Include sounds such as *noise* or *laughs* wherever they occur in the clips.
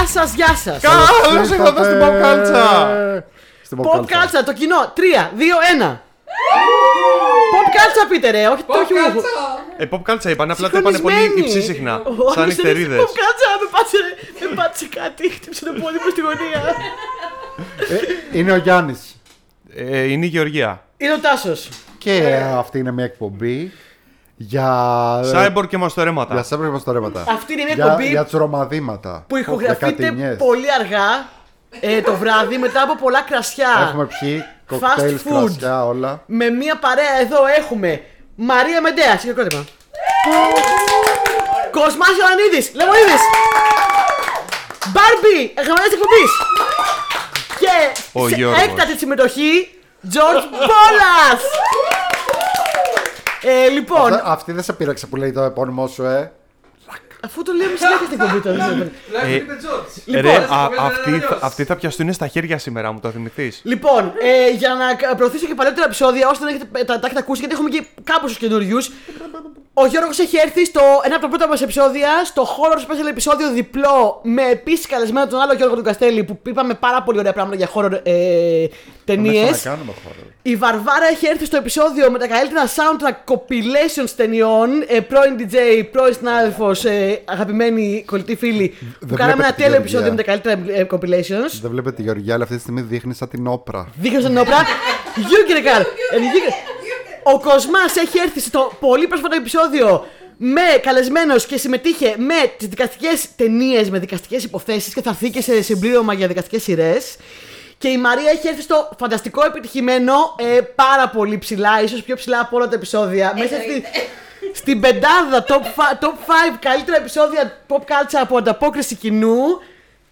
Γεια σας, γεια σας. Καλώς ήρθατε στην Pop Culture. Στην Pop Culture, το κοινό. 3, 2, 1. Pop Culture πείτε ρε, όχι το όχι μου. Ε, Pop Culture είπαν, απλά το είπαν πολύ Συγχρονισμένη. υψί συχνά. Ο Σαν άλλος νυχτερίδες. έλεγε, Pop Culture, με πάτησε, με πάτησε κάτι, χτύπησε το πόδι μου στη γωνία. Ε, Είναι ο Γιάννης. Ε, είναι η Γεωργία. Είναι ο Τάσος. Και αυτή είναι μια εκπομπή για. Cyborg και Για μαστορέματα. σέμπρε μαστορέματα. Αυτή είναι μια Για, εκπομπή για τσουρομαδίματα. που ηχογραφείται Δεκατηνιές. πολύ αργά ε, το βράδυ μετά από πολλά κρασιά. Έχουμε πιει κοκτέιλς, Fast food. κρασιά, όλα. Με μια παρέα εδώ έχουμε Μαρία Μεντέα, συγκεκριμένα. Κοσμάς Ιωαννίδης, Λεμονίδης. Μπάρμπι, εγγραμματέα τη εκπομπής. Και Ο σε Γιώργος. έκτατη συμμετοχή, George Μπόλας. Ε, λοιπόν, Αυτά- Αυτή δεν σε πείραξε που λέει το επώνυμό σου, ε; αφού το λέμε συνέχεια στην εκπομπή τώρα. Ε, Λοιπόν, Ρε, α- αυτοί, θα- αυτοί θα πιαστούν στα χέρια σήμερα, μου το θυμηθείς. Λοιπόν, ε, για να κα- προωθήσω και παλαιότερα επεισόδια, ώστε να έχετε, τα, τα έχετε ακούσει, γιατί έχουμε και κάποιου καινούριους. Ο Γιώργος έχει έρθει στο ένα από τα πρώτα μας επεισόδια, στο horror special επεισόδιο διπλό, με επίσης καλεσμένο τον άλλο Γιώργο του Καστέλη, που είπαμε πάρα πολύ ωραία πράγματα για horror ε, ταινίες. Δεν θα να κάνουμε χώρο. Η Βαρβάρα έχει έρθει στο επεισόδιο με τα καλύτερα soundtrack compilations ταινιών. Ε, πρώην DJ, πρώην συνάδελφος, ε, αγαπημένοι κολλητοί φίλοι. Που Δεν κάναμε ένα βλέπετε τη τέλειο Γεωργία. επεισόδιο με τα καλύτερα ε, compilations. Δεν βλέπετε τη Γεωργιά, αλλά αυτή τη στιγμή δείχνει σαν την όπρα. Δείχνω στην όπρα. Γιούγκερεκαρ. Ο Κοσμάς έχει έρθει στο πολύ πρόσφατο επεισόδιο με καλεσμένος και συμμετείχε με τις δικαστικές ταινίες, με δικαστικές υποθέσεις και θα έρθει και σε συμπλήρωμα για δικαστικές σειρές. Και η Μαρία έχει έρθει στο φανταστικό επιτυχημένο, ε, πάρα πολύ ψηλά, ίσως πιο ψηλά από όλα τα επεισόδια. Μέσα στη, στην πεντάδα top 5 top five καλύτερα επεισόδια pop culture από ανταπόκριση κοινού.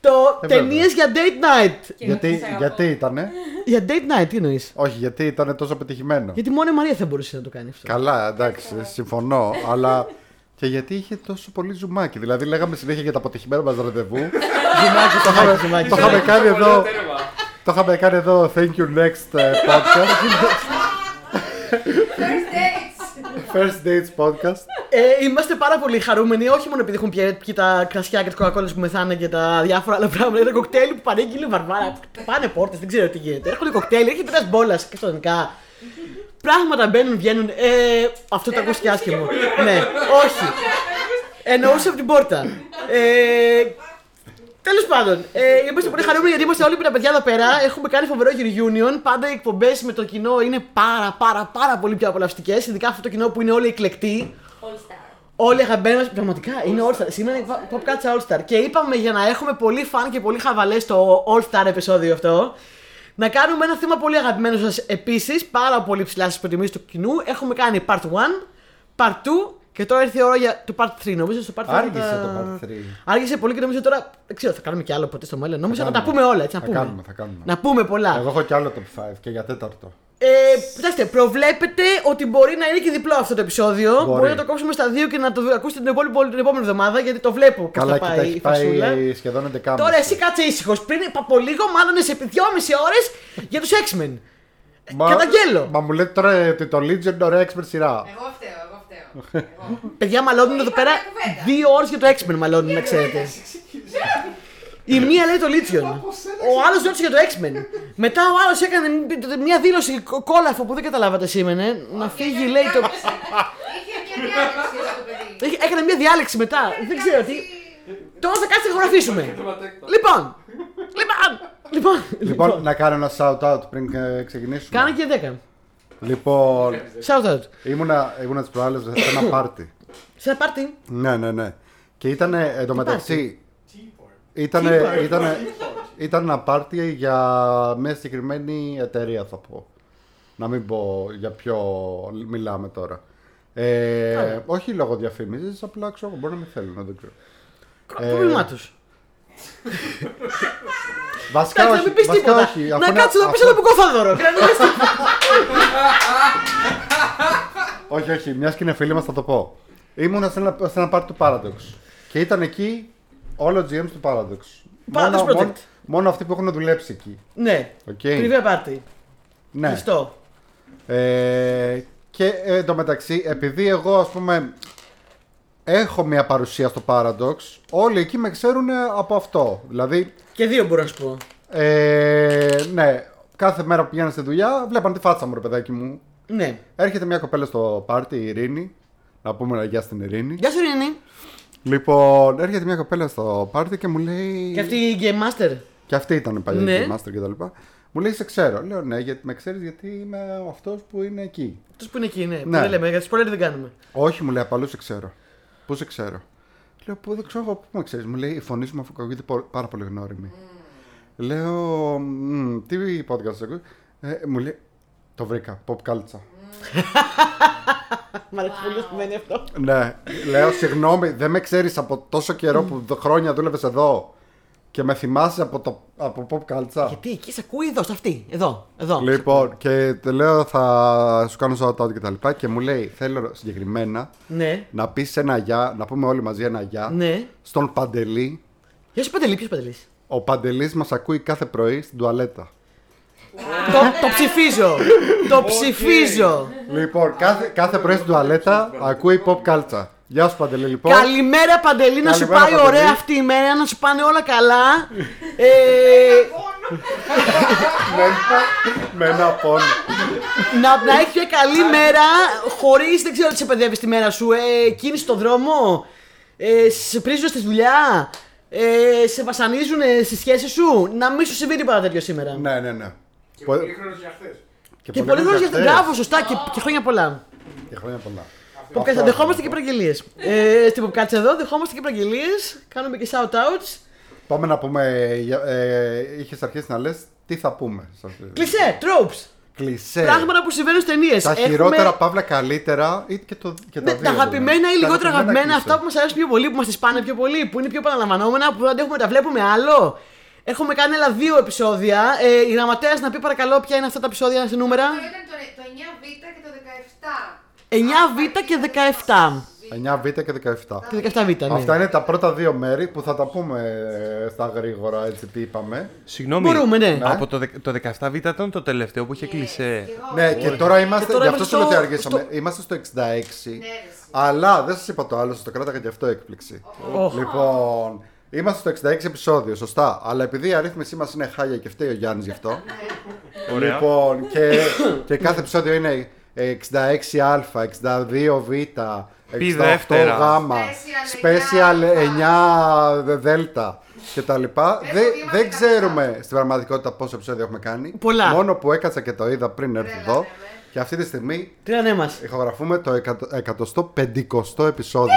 Το Ε, βέβαια. ταινίες για date night. Γιατί, γιατί ήτανε; Για date night, τι εννοείς; Όχι, γιατί ήταν τόσο πετυχημένο. Γιατί μόνο η Μαρία θα μπορούσε να το κάνει αυτό. Καλά, εντάξει, συμφωνώ, αλλά και γιατί είχε τόσο πολύ ζουμάκι. Δηλαδή, λέγαμε συνέχεια για τα αποτυχημένα μας ραντεβού. *laughs* Ζουμάκι, το είχαμε ζουμάκι. το είχαμε κάνει εδώ. Το είχαμε κάνει εδώ. Thank you next ε, podcast. First dates podcast. Ε, είμαστε πάρα πολύ χαρούμενοι, όχι μόνο επειδή έχουν πιει, πιει τα κρασιά και τις κοκακόλε που μεθάνε και τα διάφορα άλλα πράγματα. Είναι κοκτέιλ που παρήγγειλε η Βαρβάρα. Πάνε πόρτες, δεν ξέρω τι γίνεται. Έρχονται κοκτέιλ, έρχεται ένας μπόλας και στο ελληνικά. Πράγματα μπαίνουν, βγαίνουν. Ε, αυτό το ακούστηκε άσχημο. ναι, όχι. Εννοούσε από την πόρτα. Ε, Τέλος πάντων, ε, είμαστε πολύ χαρούμενοι γιατί είμαστε όλοι με τα παιδιά εδώ πέρα. Έχουμε κάνει φοβερό reunion. Πάντα οι εκπομπές με το κοινό είναι πάρα πάρα πάρα πολύ πιο απολαυστικές. Ειδικά αυτό το κοινό που είναι όλοι εκλεκτοί. Όλοι αγαπημένοι μα. Πραγματικά είναι All Star. Σήμερα είναι Pop Culture All Star. Και είπαμε για να έχουμε πολύ φαν και πολύ χαβαλές στο All Star επεισόδιο αυτό. Να κάνουμε ένα θέμα πολύ αγαπημένο σας επίσης. Πάρα πολύ ψηλά στις προτιμήσεις του κοινού. Έχουμε κάνει Part 1, Part 2 και τώρα ήρθε η ώρα για το Part 3. Νομίζω στο Part 3. Άργησε θα- το Part 3. Άργησε πολύ και νομίζω τώρα. Δεν ξέρω, θα κάνουμε κι άλλο ποτέ στο μέλλον. Νομίζω να τα κάνουμε. πούμε όλα. Έτσι, να Θα πούμε. κάνουμε, θα κάνουμε. Να πούμε πολλά. Εγώ έχω κι άλλο top 5 και για τέταρτο. Ε, κοιτάξτε, προβλέπετε ότι μπορεί να είναι και διπλό αυτό το επεισόδιο. Μπορεί, Μπορεί. να το κόψουμε στα δύο και να το ακούσετε την επόμενη, την επόμενη εβδομάδα γιατί το βλέπω πώς Καλά, θα και τα πάει έχει η φασούλα. πάει σχεδόν 11. Τώρα εσύ κάτσε ήσυχος. Πριν από λίγο, μάλλον από δυόμιση ώρες για τους X-Men. καταγγέλλω. Μα μου λέτε τώρα ότι το Legion είναι ωραία expert σειρά. Εγώ φταίω, εγώ φταίω. Εγώ. Παιδιά, μαλώνουν εδώ πέρα κουβέντα. δύο ώρες για το X-Men, μαλώνουν, να ξέρετε. Η μία λέει το Legion. Ο άλλος ρώτησε για το X-Men. Μετά ο άλλος έκανε μια δήλωση κο- κόλαφο που δεν καταλάβατε σήμερα. Να φύγει, λέει το. Είχε μια διάλεξη εδώ το παιδί. Είχε- Έκανε μια διάλεξη μετά. Δεν ξέρω τι. Τώρα θα κάτσει να ηχογραφήσουμε. Λοιπόν. Λοιπόν. Λοιπόν. Λοιπόν, να κάνω ένα shout out πριν ε, ξεκινήσουμε. Κάνε και 10. Λοιπόν, Shout out. ήμουνα, ήμουνα τις προάλλες σε ένα *coughs* πάρτι. Σε ένα πάρτι; ναι, ναι, ναι. Και ήταν εντωμεταξύ. Ήταν, party? ήταν, ήταν ένα πάρτι για μια συγκεκριμένη εταιρεία, θα πω. Να μην πω για ποιο μιλάμε τώρα. Ε, Καλά. όχι λόγω διαφήμισης, απλά ξέρω, μπορεί να μην θέλουν, δεν ξέρω. Ε, Πρόβλημά τους. *laughs* Βασικά Εντάξει, να όχι. μην πεις βασικά τίποτα. όχι. Αφού Να είναι- κάτσει να πεις αφού- ένα μπουκόφαδωρο. Και να μην πεις τίποτα. Όχι, όχι, μιας και είναι φίλοι μας θα το πω. Ήμουνα σε ένα, σε ένα πάρτι του Paradox. Και ήταν εκεί όλο ο GM του Paradox. Paradox μόνο, Project. μόνο, μόνο αυτοί που έχουν δουλέψει εκεί. Ναι. Οκ. Πριβέ πάρτι. Ναι. Χριστό. Ε, και ε, εντωμεταξύ, επειδή εγώ ας πούμε έχω μια παρουσία στο Paradox. Όλοι εκεί με ξέρουν από αυτό. Δηλαδή, Και δύο μπορώ να σου πω. ε, ναι, κάθε μέρα που πηγαίνω στη δουλειά, βλέπαν τη φάτσα μου, ρε παιδάκι μου. Ναι. Έρχεται μια κοπέλα στο πάρτι, η Ειρήνη. Να πούμε ένα γεια στην Ειρήνη. Γεια σου, Ειρήνη. Λοιπόν, έρχεται μια κοπέλα στο πάρτι και μου λέει. Και αυτή η Game Master. Και αυτή ήταν παλιά Ναι. ναι. Master και τα λοιπά. Μου λέει, σε ξέρω. Λέω, ναι, γιατί με ξέρεις γιατί είμαι αυτός που είναι εκεί. Του που είναι εκεί, ναι. Ναι. Δεν λέμε, για spoiler δεν κάνουμε. Όχι, μου λέει, απαλού σε ξέρω. Πού σε ξέρω. Λέω, Πού δεν ξέρω εγώ, πού με ξέρεις. Μου λέει, η φωνή σου μου ακούγεται πο- πάρα πολύ γνώριμη. Λέω, «Μμ, τι podcast ακούει. Ε, μου λέει, το βρήκα, pop culture. Μ' αρέσει πολύ που μένει αυτό. ναι, λέω, συγγνώμη, δεν με ξέρεις από τόσο καιρό που δ- χρόνια δούλευες εδώ και με θυμάσαι από, το, από pop culture. Γιατί εκεί σε ακούει εδώ, σε αυτή. Εδώ. εδώ. Λοιπόν, και τε λέω θα σου κάνω shout out και τα λοιπά και μου λέει θέλω συγκεκριμένα Ναι. να πεις ένα γεια, να πούμε όλοι μαζί ένα γεια Ναι. στον Παντελή. Γεια σου Παντελή, ποιος Παντελής; Ο Παντελής μας ακούει κάθε πρωί στην τουαλέτα. το, το ψηφίζω. το ψηφίζω. λοιπόν, κάθε, κάθε πρωί στην τουαλέτα ακούει pop culture. Γεια σου Παντελή λοιπόν. Καλημέρα Παντελή, να σου Καλημέρα, πάει Παντελή. ωραία αυτή η μέρα, να σου πάνε όλα καλά. *laughs* ε, με, ένα, με ένα πόνο. να, να έχει μια καλή μέρα, χωρίς, δεν ξέρω τι σε παιδεύει τη μέρα σου, ε, κίνηση στον δρόμο, ε, σε πρίζουν στη δουλειά, ε, σε βασανίζουν ε, στη σχέση σου, να μην σου συμβεί τίποτα τέτοιο σήμερα. ναι, ναι, ναι. Και Πο- πολύ χρόνος για χθες. Και πολύ χρόνια για χθες. Μπράβο, σωστά, και, και χρόνια πολλά. Και χρόνια πολλά. Που Αυτό, δεχόμαστε και αυτό. παραγγελίε. Ε, στην Popcatch εδώ δεχόμαστε και παραγγελίε. Κάνουμε και shout outs. Πάμε να πούμε, για- ε, είχες αρχίσει να λες τι θα πούμε. σε αυτή- Κλεισέ, tropes. Κλισέ. Πράγματα που συμβαίνουν στις ταινίες. Ε. Τα χειρότερα, παύλα καλύτερα ή και, το, και τα Ναι, δύο. τα αγαπημένα δηλαδή. ή Τα λιγότερα αγαπημένα, κλισέ. αυτά που μας αρέσουν πιο πολύ, που μας τις πάνε πιο πολύ, που είναι πιο επαναλαμβανόμενα, που δεν έχουμε να τα βλέπουμε άλλο. Έχουμε κάνει άλλα δύο επεισόδια. Ε, η γραμματέας να πει παρακαλώ ποια είναι αυτά τα επεισόδια σε νούμερα. Αυτό ήταν το, το 9β και το 17. 9β και 17. 9β και 17. Και 17β, ναι. Αυτά είναι τα πρώτα δύο μέρη που θα τα πούμε ε, στα γρήγορα έτσι τι είπαμε. Συγγνώμη. Μπορούμε, ναι. Από το, δεκ- το 17β ήταν το τελευταίο που είχε κλεισέ. Ναι, και τώρα είμαστε. Και τώρα γι' αυτό είμαστε σου λέω ότι στο- αργήσαμε. στο- Είμαστε στο 66. Ναι, ρε, εσύ. Αλλά δεν σας είπα το άλλο, σας το κράταγα και αυτό έκπληξη. Οχ. Λοιπόν, είμαστε στο 66 επεισόδιο, σωστά. Αλλά επειδή η αρρύθμιση μας είναι χάλια και φταίει ο Γιάννης γι' αυτό. Ωραία. Λοιπόν, και, και κάθε επεισόδιο είναι 66α, 62β, Πι 68 δεύτερα. γάμα, Special special 9 δέλτα και τα λοιπά. Έχω Δεν, δει, είμαστε δεν ξέρουμε στην πραγματικότητα πόσο επεισόδιο έχουμε κάνει. Πολλά. Μόνο που έκατσα και το είδα πριν έρθω Τρέλα, εδώ. ναι, ναι. Και αυτή τη στιγμή Τι να ναι μας. ηχογραφούμε το 150ο επεισόδιο.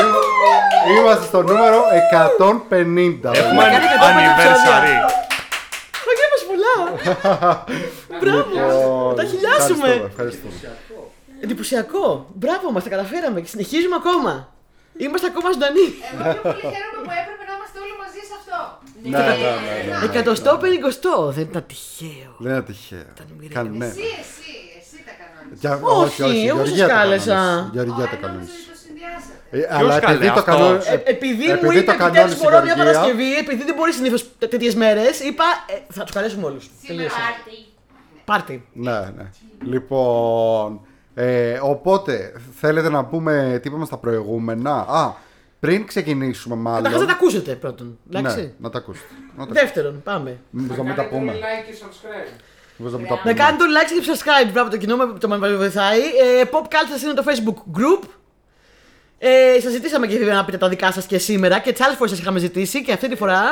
Είμα- Είμαστε στο νούμερο 150. Έχουμε κάνει και τα anniversary. Χρόνια μα πολλά. *laughs* Μπράβο. Λοιπόν, Τα χιλιάσουμε. ευχαριστούμε, ευχαριστούμε. Εντυπωσιακό. Μπράβο μας, τα καταφέραμε και συνεχίζουμε ακόμα. Είμαστε ακόμα ζωντανοί. Εγώ πιο πολύ χαίρομαι που έπρεπε να είμαστε όλοι μαζί σε αυτό. Ναι, ναι, ναι, ναι. Εκατοστό πενικοστό. Δεν ήταν τυχαίο. Δεν είναι τυχαίο. Κάνε- ναι. Εσύ, εσύ, εσύ τα κανόνες. Για- Όχι, εγώ σας Γεωργία τα κάλεσα. κανόνισε. Γεωργία Α, τα νόμιζα κανόνισε. ότι το συνδυάσατε. Ε, Αλλά καλέ, επειδή το αυτός; κανόνι- Ε, επειδή, μου επειδή είπε το επιτέλου κανόνισε η μπορώ μια Γεωργία, Παρασκευή, επειδή δεν μπορεί συνήθως τέτοιες μέρες, είπα ε, θα τους καλέσουμε όλους. Σήμερα Πάρτι. Ναι, ναι. Λοιπόν, ε, οπότε θέλετε να πούμε τι είπαμε στα προηγούμενα; Α, πριν ξεκινήσουμε Καταρχάς να τα μάλλον. ακούσετε πρώτον. Ναι, Εντάξει. να τα ακούσετε. Να τα Δεύτερον, πάμε. Μήπως να μην τα Κάνετε πούμε. like και subscribe. Μήπως να μην τα Να πούμε. κάνετε το like και subscribe, μπράβο το κοινό με το με βοηθάει. Ε, Pop Culture είναι το Facebook group. Ε, σας ζητήσαμε και βέβαια να πείτε τα δικά σας και σήμερα και τις άλλες φορές σας είχαμε ζητήσει και αυτή τη φορά.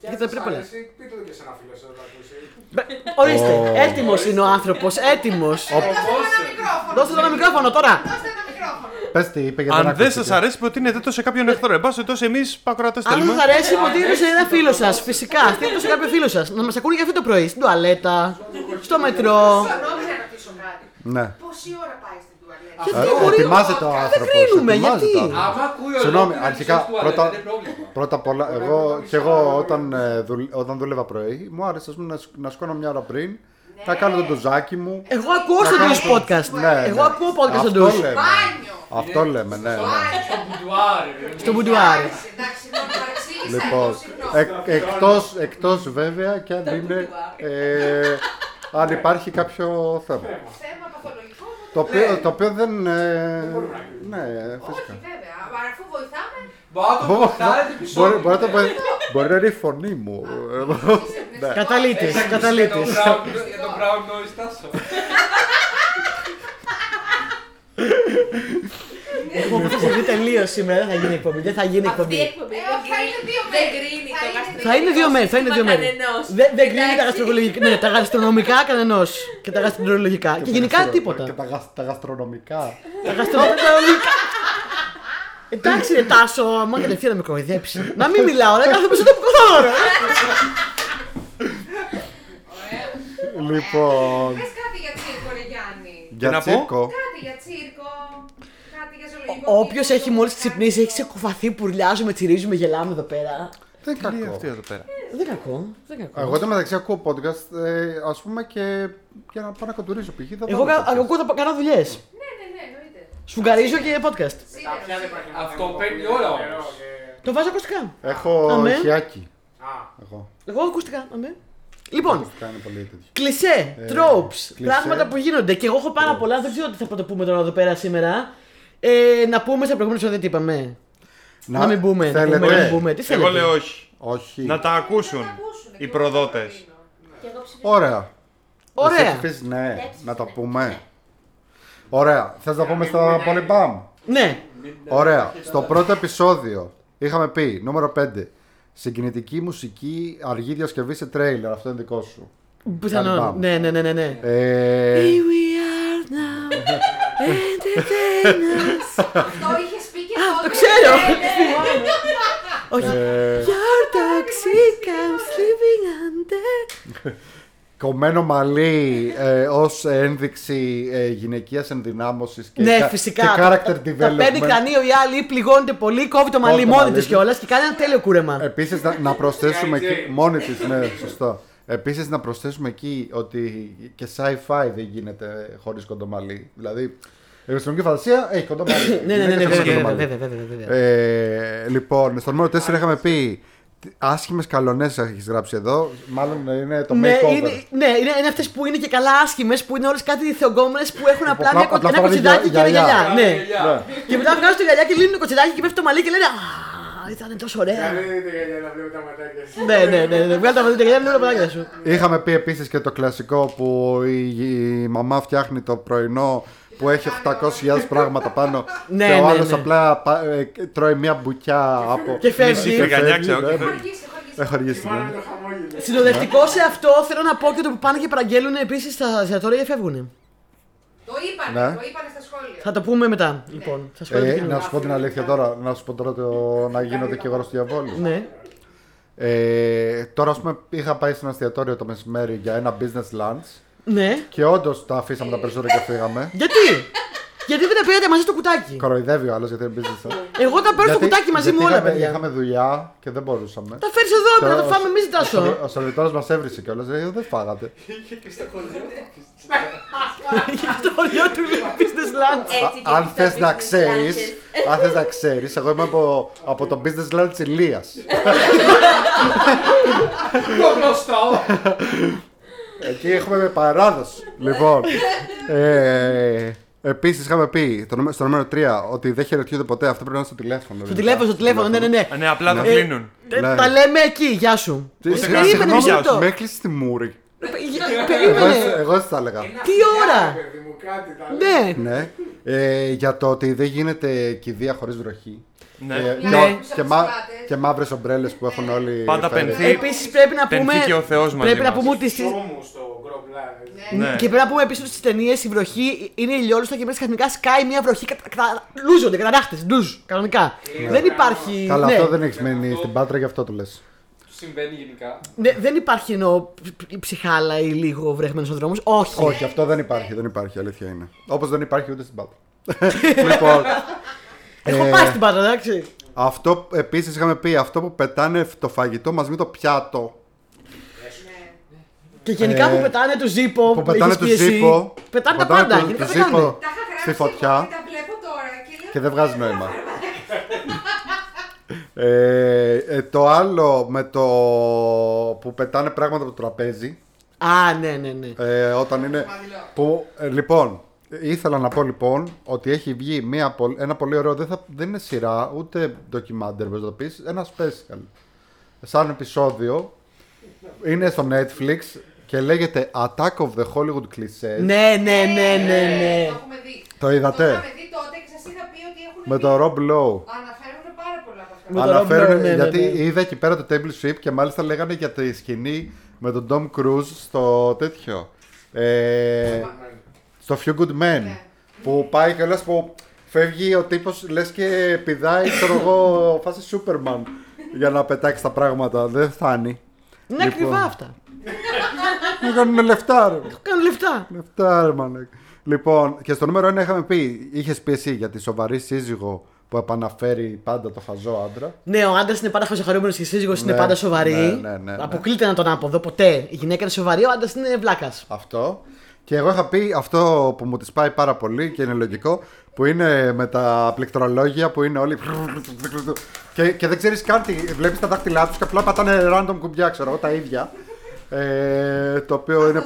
Και Γιατί αν δεν σας πρέπει να. αρέσει, πείτε το και σε ένα φίλο σας να ακούσει. Ορίστε, Ω. έτοιμος είναι ο άνθρωπος, έτοιμος. Δώστε μου ένα μικρόφωνο. Δώστε το ένα μικρόφωνο τώρα. Δώστε ένα μικρόφωνο. Πες τι είπε γιατί Αν δεν ακούστηκε. σας αρέσει, προτείνετε το σε κάποιον εχθρό. Εν πάση περιπτώσει, εμείς πακροατές Αν δεν θέλουμε. σας αρέσει, υποτίθεται σε ένα φίλο σας. Φυσικά, στείλτε το σε κάποιο φίλο σας. Να μας ακούνε για αυτό το πρωί. Στην τουαλέτα, στο μετρό. Συγγνώμη να ρωτήσω κάτι. Ναι. Πόση ώρα πάει στην τουαλέτα. Γιατί Ε, μπορεί- Ετοιμάζεται ο άνθρωπος. κρίνουμε, γιατί; Άμα ακούει ο Συγγνώμη, λόγος αρχικά, της πρώτα- τουαλέτα, είναι πρόβλημα. Πρώτα απ' όλα, εγώ, και εγώ όταν, ε, δουλ- όταν δούλευα πρωί, μου άρεσε ας πούμε, να, σ- να σκόνω μια ώρα πριν, να κάνω το ντουζάκι μου. Εγώ ακούω στο κάνω- News Podcast. Ναι, Εγώ ναι. ακούω podcast στο Αυτό News. λέμε. Μπάνιο. Αυτό λέμε, ναι, ναι. Στο μπουντουάρ. ρε. Στο μπουντουάρ. Εντάξει, να μου παρεξήγησα. Λοιπόν, συγγνώμη. εκ- εκτός, εκτός βέβαια και αν είναι, ε, αν υπάρχει κάποιο θέμα. Θέμα παθολογικό. Το οποίο, το οποίο δεν, ε, ναι, Όχι, φυσικά. βέβαια. Μπορεί να το ποστάρετε Μπορεί, επεισόδιο. μπορεί, να το πω- μπορεί να είναι η φωνή μου. Ναι. Καταλήτης. Για το Καταλήτη. brown- Για το brown noise τάσο. *laughs* Έχουμε αποφασιστεί τελείως σήμερα. Δεν θα γίνει εκπομπή. Δεν θα γίνει Αυτή η εκπομπή. εκπομπή Ε, δεν θα είναι δύο κρίνει- δεν μέρη. κρίνει Θα το είναι γαστρονομικό Θα είναι δύο μέρη. Θα είναι δύο σύστημα μέρη. κανενός. Δεν δεν κρίνει τα Εντάξει. γαστρολογικά. Ναι, τα γαστρονομικά κανενό. Και τα γαστρολογικά. Και γενικά Και τίποτα. τα, γασ- τα γαστρονομικά. Τα γαστρονομικά. Εντάξει, ρε Τάσο, άμα κατευθείαν να με κοροϊδέψει. Να μην μιλάω, ρε, κάθε πίσω το πικοθόρο. Λοιπόν. Πες κάτι για τσίρκο, ρε Γιάννη. Για να πω; τσίρκο. Κάτι για τσίρκο. Κάτι για ζωολογικό. Όποιο κήπο, έχει μόλις κάτι. ξυπνήσει, έχει ξεκουφαθεί, πουρλιάζουμε, τσιρίζουμε, γελάμε εδώ πέρα. Δεν είναι Τι είναι κακό. αυτή εδώ πέρα. Δεν κακό. Δεν κακό. Εγώ το μεταξύ ακούω podcast, ε, ας πούμε και για να πάω να κοντουρίσω π.χ. θα Εγώ βάλω κα- podcast. ακούω τα κάνω δουλειές. Ναι, ναι, ναι, εννοείται. Σφουγγαρίζω και podcast. Σίδερο, Πια δεν σίδερο. υπάρχει Αυτό να παίρνει πω, ώρα νερό όμως. και- Το βάζω ακουστικά. Έχω Αμέ. χιάκι. Α, Εγώ. Εγώ ακουστικά. αμέ. Λοιπόν, Ακουστικά είναι πολύ τέτοιο. κλισέ, Ε, tropes, κλισέ. πράγματα που γίνονται. Και εγώ έχω πάρα Tropes. πολλά, δεν ξέρω τι θα πρωτοπούμε τώρα εδώ πέρα σήμερα. Ε, να πούμε στα προηγούμενα επεισόδια τι είπαμε. Να, μην πούμε, να θέλετε. πούμε, να μην πούμε. Τι θέλετε; Εγώ λέω όχι. Όχι. Να τα ακούσουν Να ακούσουν, οι εγώ προδότες. δεν κρίνω. Και εγώ ψηφίζω. Ωραία. Ωραία. Εσύ ψηφίζεις ναι, Ναι, να τα ναι. πούμε. Ναι. Ωραία. Θες να πούμε στα Πολυμπάμ; Ναι, Ωραία. Στο πρώτο επεισόδιο είχαμε πει νούμερο 5. Συγκινητική μουσική αργή διασκευή σε τρέιλερ. Αυτό είναι δικό σου. πιθανόν. Πολυμπάμ. Ναι, ναι, ναι, ναι. ναι. Ε, Here we are now, entertainers. Αυτό είχες πει και Α, τότε. το ξέρω. Ναι, ναι. Όχι. ε, Your toxic, I'm sleeping under. κομμένο μαλλί ε, ως ένδειξη ε, γυναικείας ενδυνάμωσης και, Ναι, κα- φυσικά. και character Τα παίρνει development. κρανίο η άλλη, πληγώνεται πολύ, κόβει το Κόβει μαλλί το μόνη μαλλί της της. κιόλας και κάνει ένα τέλειο κούρεμα. Επίσης να, να προσθέσουμε Sky εκεί, J. μόνη της, ναι, σωστό. Επίσης να προσθέσουμε εκεί ότι και sci-fi δεν γίνεται χωρίς κοντομαλί. Δηλαδή, η επιστημονική φαντασία έχει κοντομαλί. Ναι, ναι, ναι, ναι, Γυναίκες έχουν βέβαια, κοντομαλί. βέβαια, βέβαια, βέβαια. Ε, λοιπόν, στο νούμερο 4 είχαμε πει άσχημες καλονές έχεις γράψει εδώ. Μάλλον είναι το Ναι, makeover. είναι, ναι, είναι, είναι αυτές που είναι και καλά άσχημες, που είναι όλες κάτι θεογκόμενες που έχουν απλά απλά- μια, κο- απλά ένα φοράνε κοτσιδάκι και ένα γυαλιά. γυαλιά. Ναι. Ναι. Και μετά βγάζουν το γυαλιά και λύνουν το κοτσιδάκι και πέφτει το μαλλί και λένε Α, ήταν τόσο ωραία. δεν είναι για να βλέπω τα ματάκια σου. Ναι, ναι, ναι, ναι. Βγάλε τα μαλλιά και λύνουν τα πατάκια σου. Είχαμε πει επίσης και το κλασικό που η, η μαμά φτιάχνει το πρωινό που έχει 800.000 πράγματα πάνω Ναι, και ο ναι, άλλος ναι. απλά πα- ε, τρώει μια μπουκιά από. Και φεύγει. Μισή φρυγανιά, ξέρω. ναι. και Έχω φεύγει. αργήσει, έχω αργήσει. Έχω αργήσει. Μάνα ναι. το χαμόγελο. Συνοδευτικό σε αυτό θέλω να πω και το που πάνε και παραγγέλνουν επίσης τα εστιατόρια και φεύγουν. Το είπανε, Ναι. το είπανε στα σχόλια. Θα το πούμε μετά, λοιπόν. Στα σχόλια Ε, του κοινού. να σου πω την αλήθεια τώρα, να σου πω τώρα το, να γίνω δικηγόρο του διαβόλου. Ναι. Ε, τώρα, ας πούμε, είχα πάει στο εστιατόριο το μεσημέρι για ένα business lunch Ναι. και όντως τα αφήσαμε τα περισσότερα και φύγαμε. Γιατί; Γιατί δεν τα πήρατε μαζί στο κουτάκι; Κοροϊδεύει ο άλλος γιατί είναι business lunch. Εγώ τα παίρνω στο Γιατί- κουτάκι μαζί γιατί μου όλα, είχαμε, παιδιά. Είχαμε δουλειά και δεν μπορούσαμε. Τα φέρεις εδώ, πρέπει να τα φάμε εμείς, Τάσο. Ο σερβιτόρο μας έβρισε κιόλας. Λέει, δεν φάγατε. *laughs* Το χωριό του λέει business lunch. Έτσι και Αν τις τα θες να business ξέρεις, lunches. αν θες να ξέρεις, εγώ είμαι από, από το business lunch Ηλίας. *laughs* Το γνωστό. *laughs* Εκεί έχουμε με παράδοση. λοιπόν. Ε, Επίσης είχαμε πει το, νούμερο- στο νούμερο 3 ότι δεν χαιρετιούνται ποτέ. Αυτό πρέπει να είναι στο τηλέφωνο. Στο τηλέφωνο, στο τηλέφωνο, ναι, ναι, ναι. Ναι, απλά το Ε, κλείνουν. Ε, Ναι. Τα λέμε εκεί, γεια σου. Τι- Ούτε συγγνώμη, καν. Περίμενε, Συγγνώμη, μισό γεια λεπτό. Με έκλεισε τη μούρη. Ε, Εγώ, Περίμενε. εγώ έτσι τα έλεγα. Τι ώρα; Παιδί μου, κάτι τα λέει. Ναι. Ναι. Ε, για το ότι δεν γίνεται κηδεία χωρίς βροχή. Ναι. Και, Ναι. και, μα, και μαύρες ομπρέλες που έχουν όλοι. Πάντα φέρει. πενθεί. Επίσης πρέπει να Πενθεί πούμε. και ο Θεός μαζί Πρέπει να μας. πούμε ότι στις- Σώμου στο Grobland. Ναι. Και πρέπει να πούμε επίσης ότι στις ταινίες η βροχή είναι ηλιόλουστα και μέσα ξαφνικά σκάει μια βροχή. Κατα... κατα... Λούζονται, καταράχτε. Ντουζ, κανονικά. Δεν υπάρχει. Καλά, ναι. αυτό δεν έχεις μείνει στην πάτρα, γι' αυτό το λες. Συμβαίνει γενικά. Ναι, δεν υπάρχει εννοώ ψ- ψυχάλα ή λίγο βρέχμένο στον δρόμος. Όχι. Όχι, αυτό δεν υπάρχει, δεν υπάρχει, αλήθεια είναι. Όπως δεν υπάρχει ούτε στην πάτρα. *laughs* λοιπόν, Έχω ε, πάει στην πάντα, εντάξει. αυτό επίσης είχαμε πει, αυτό που πετάνε το φαγητό μαζί με το πιάτο. Και γενικά ε, που πετάνε το ζύπο. που πετάνε έχεις το πει εσύ, ζύπο. Πετάνε τα πετάνε πάντα. το- Γενικά το πετάνε. ζύπο Τα είχα γράψει στη εγώ φωτιά και τα βλέπω τώρα και λέω. και δεν βγάζει νόημα. Ε, ε, το άλλο με το που πετάνε πράγματα από το τραπέζι. Α, ναι, ναι, ναι. Ε, όταν είναι. Μαδιλό. Που, ε, λοιπόν, ήθελα να πω λοιπόν ότι έχει βγει μια, πο- ένα πολύ ωραίο. Δεν, θα, δεν είναι σειρά, ούτε ντοκιμάντερ, μπορείς να το πεις. Ένα special. Σαν επεισόδιο. Είναι στο Netflix και λέγεται Attack of the Hollywood Clichés. Ναι, ναι, ναι, ναι, ναι. Το έχουμε δει. Το είδατε; Το είχαμε δει τότε και σας είχα πει ότι έχουν. Με βγει. τον Rob Lowe. Αναφέρουν πάρα πολλά από αυτά. Με τον Αναφέρουν, Rob Lowe, ναι, ναι, γιατί ναι. είδα εκεί πέρα το Table Sweep και μάλιστα λέγανε για τη σκηνή με τον Tom Cruise στο τέτοιο. Ε, στο Few Good Men. Ναι. Που πάει κιόλας που φεύγει ο τύπος λες και πηδάει, ξέρω εγώ, φάση Superman για να πετάξει τα πράγματα. Δεν φτάνει. Είναι Λοιπόν. ακριβά αυτά. Να κάνουν λεφτά, ρε. Κάνουν λεφτά. Λεφτά, ρε, μαλάκα. Λοιπόν, και στο νούμερο 1 είχαμε πει, είχες πει εσύ για τη σοβαρή σύζυγο που επαναφέρει πάντα το χαζό άντρα. Ναι, ο άντρας είναι πάντα χαζοχαρούμενος και η σύζυγος είναι Ναι, πάντα σοβαρή. ναι, ναι, ναι, ναι. Αποκλείται έναν τον άποδο ποτέ. Η γυναίκα είναι σοβαρή, ο άντρας είναι βλάκας. Αυτό. Και εγώ είχα πει αυτό που μου τη πάει πάρα πολύ και είναι λογικό, που είναι με τα πληκτρολόγια που είναι όλοι. Και, και δεν ξέρεις καν τι. Βλέπεις τα δάχτυλά τους και απλά πατάνε random κουμπιά, ξέρω εγώ, τα ίδια. Ε, το οποίο είναι.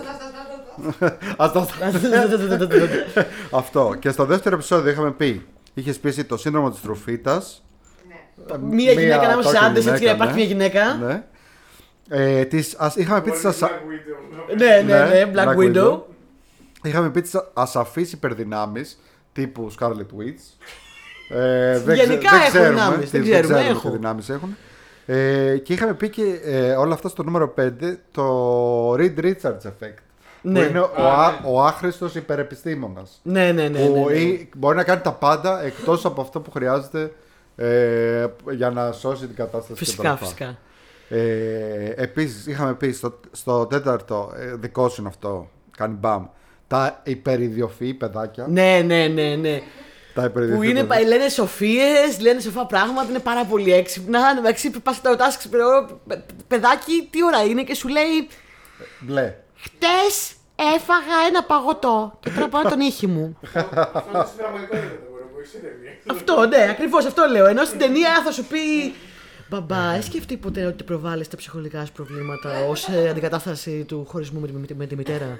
Ας το- *laughs* *laughs* Αυτό. Και στο δεύτερο επεισόδιο είχαμε πει. Είχες πει εσύ το σύνδρομο της τροφίτα. Ναι. Μία γυναίκα ανάμεσα σε token άντρες, έτσι γυναίκα, να υπάρχει ναι. μια γυναίκα. Ναι. Ε, της, ας, είχαμε πει τις ασα... Ναι, ναι, ναι, Black Black Widow. Widow. Είχαμε πει τις ασαφείς υπερδυνάμεις τύπου Scarlet Witch. Ε, δεν Γενικά ξε- έχουν ξέρουμε δυνάμεις, τι- δεν ξέρουμε, τι έχουν. δυνάμεις έχουν. Ε, και είχαμε πει και ε, όλα αυτά στο νούμερο 5 το Reed Richards effect. Ναι. Που είναι ο, α, ο άχρηστος υπερεπιστήμονας. Ναι, ναι, ναι. που ναι, ναι. ή- μπορεί να κάνει τα πάντα εκτός από αυτό που χρειάζεται ε, για να σώσει την κατάσταση. Φυσικά, κτλ. φυσικά. Ε, επίσης είχαμε πει στο, στο τέταρτο ε, δικό σου είναι αυτό, κάνει μπαμ, τα υπεριδιοφυή παιδάκια. Ναι, ναι, ναι, ναι. Τα υπεριδιοφυή Που είναι, παιδάκια. λένε σοφίες, λένε σοφά πράγματα, είναι πάρα πολύ έξυπνα. Εντάξει, πας τα ρωτάς, παιδάκι, τι ώρα είναι και σου λέει Μπλε. Χτες έφαγα ένα παγωτό και τώρα πάω τον ήχη μου. *laughs* Αυτό στην πραγματικότητα δεν μπορεί να βοηθήσει ταινία. αυτό, ναι, ακριβώς αυτό λέω. Ενώ στην ταινία θα σου πει. Μπαμπά, έχεις σκεφτεί ποτέ ότι προβάλλεις τα ψυχολογικά σου προβλήματα ως αντικατάσταση του χωρισμού με τη, με τη- με τη μητέρα; *laughs*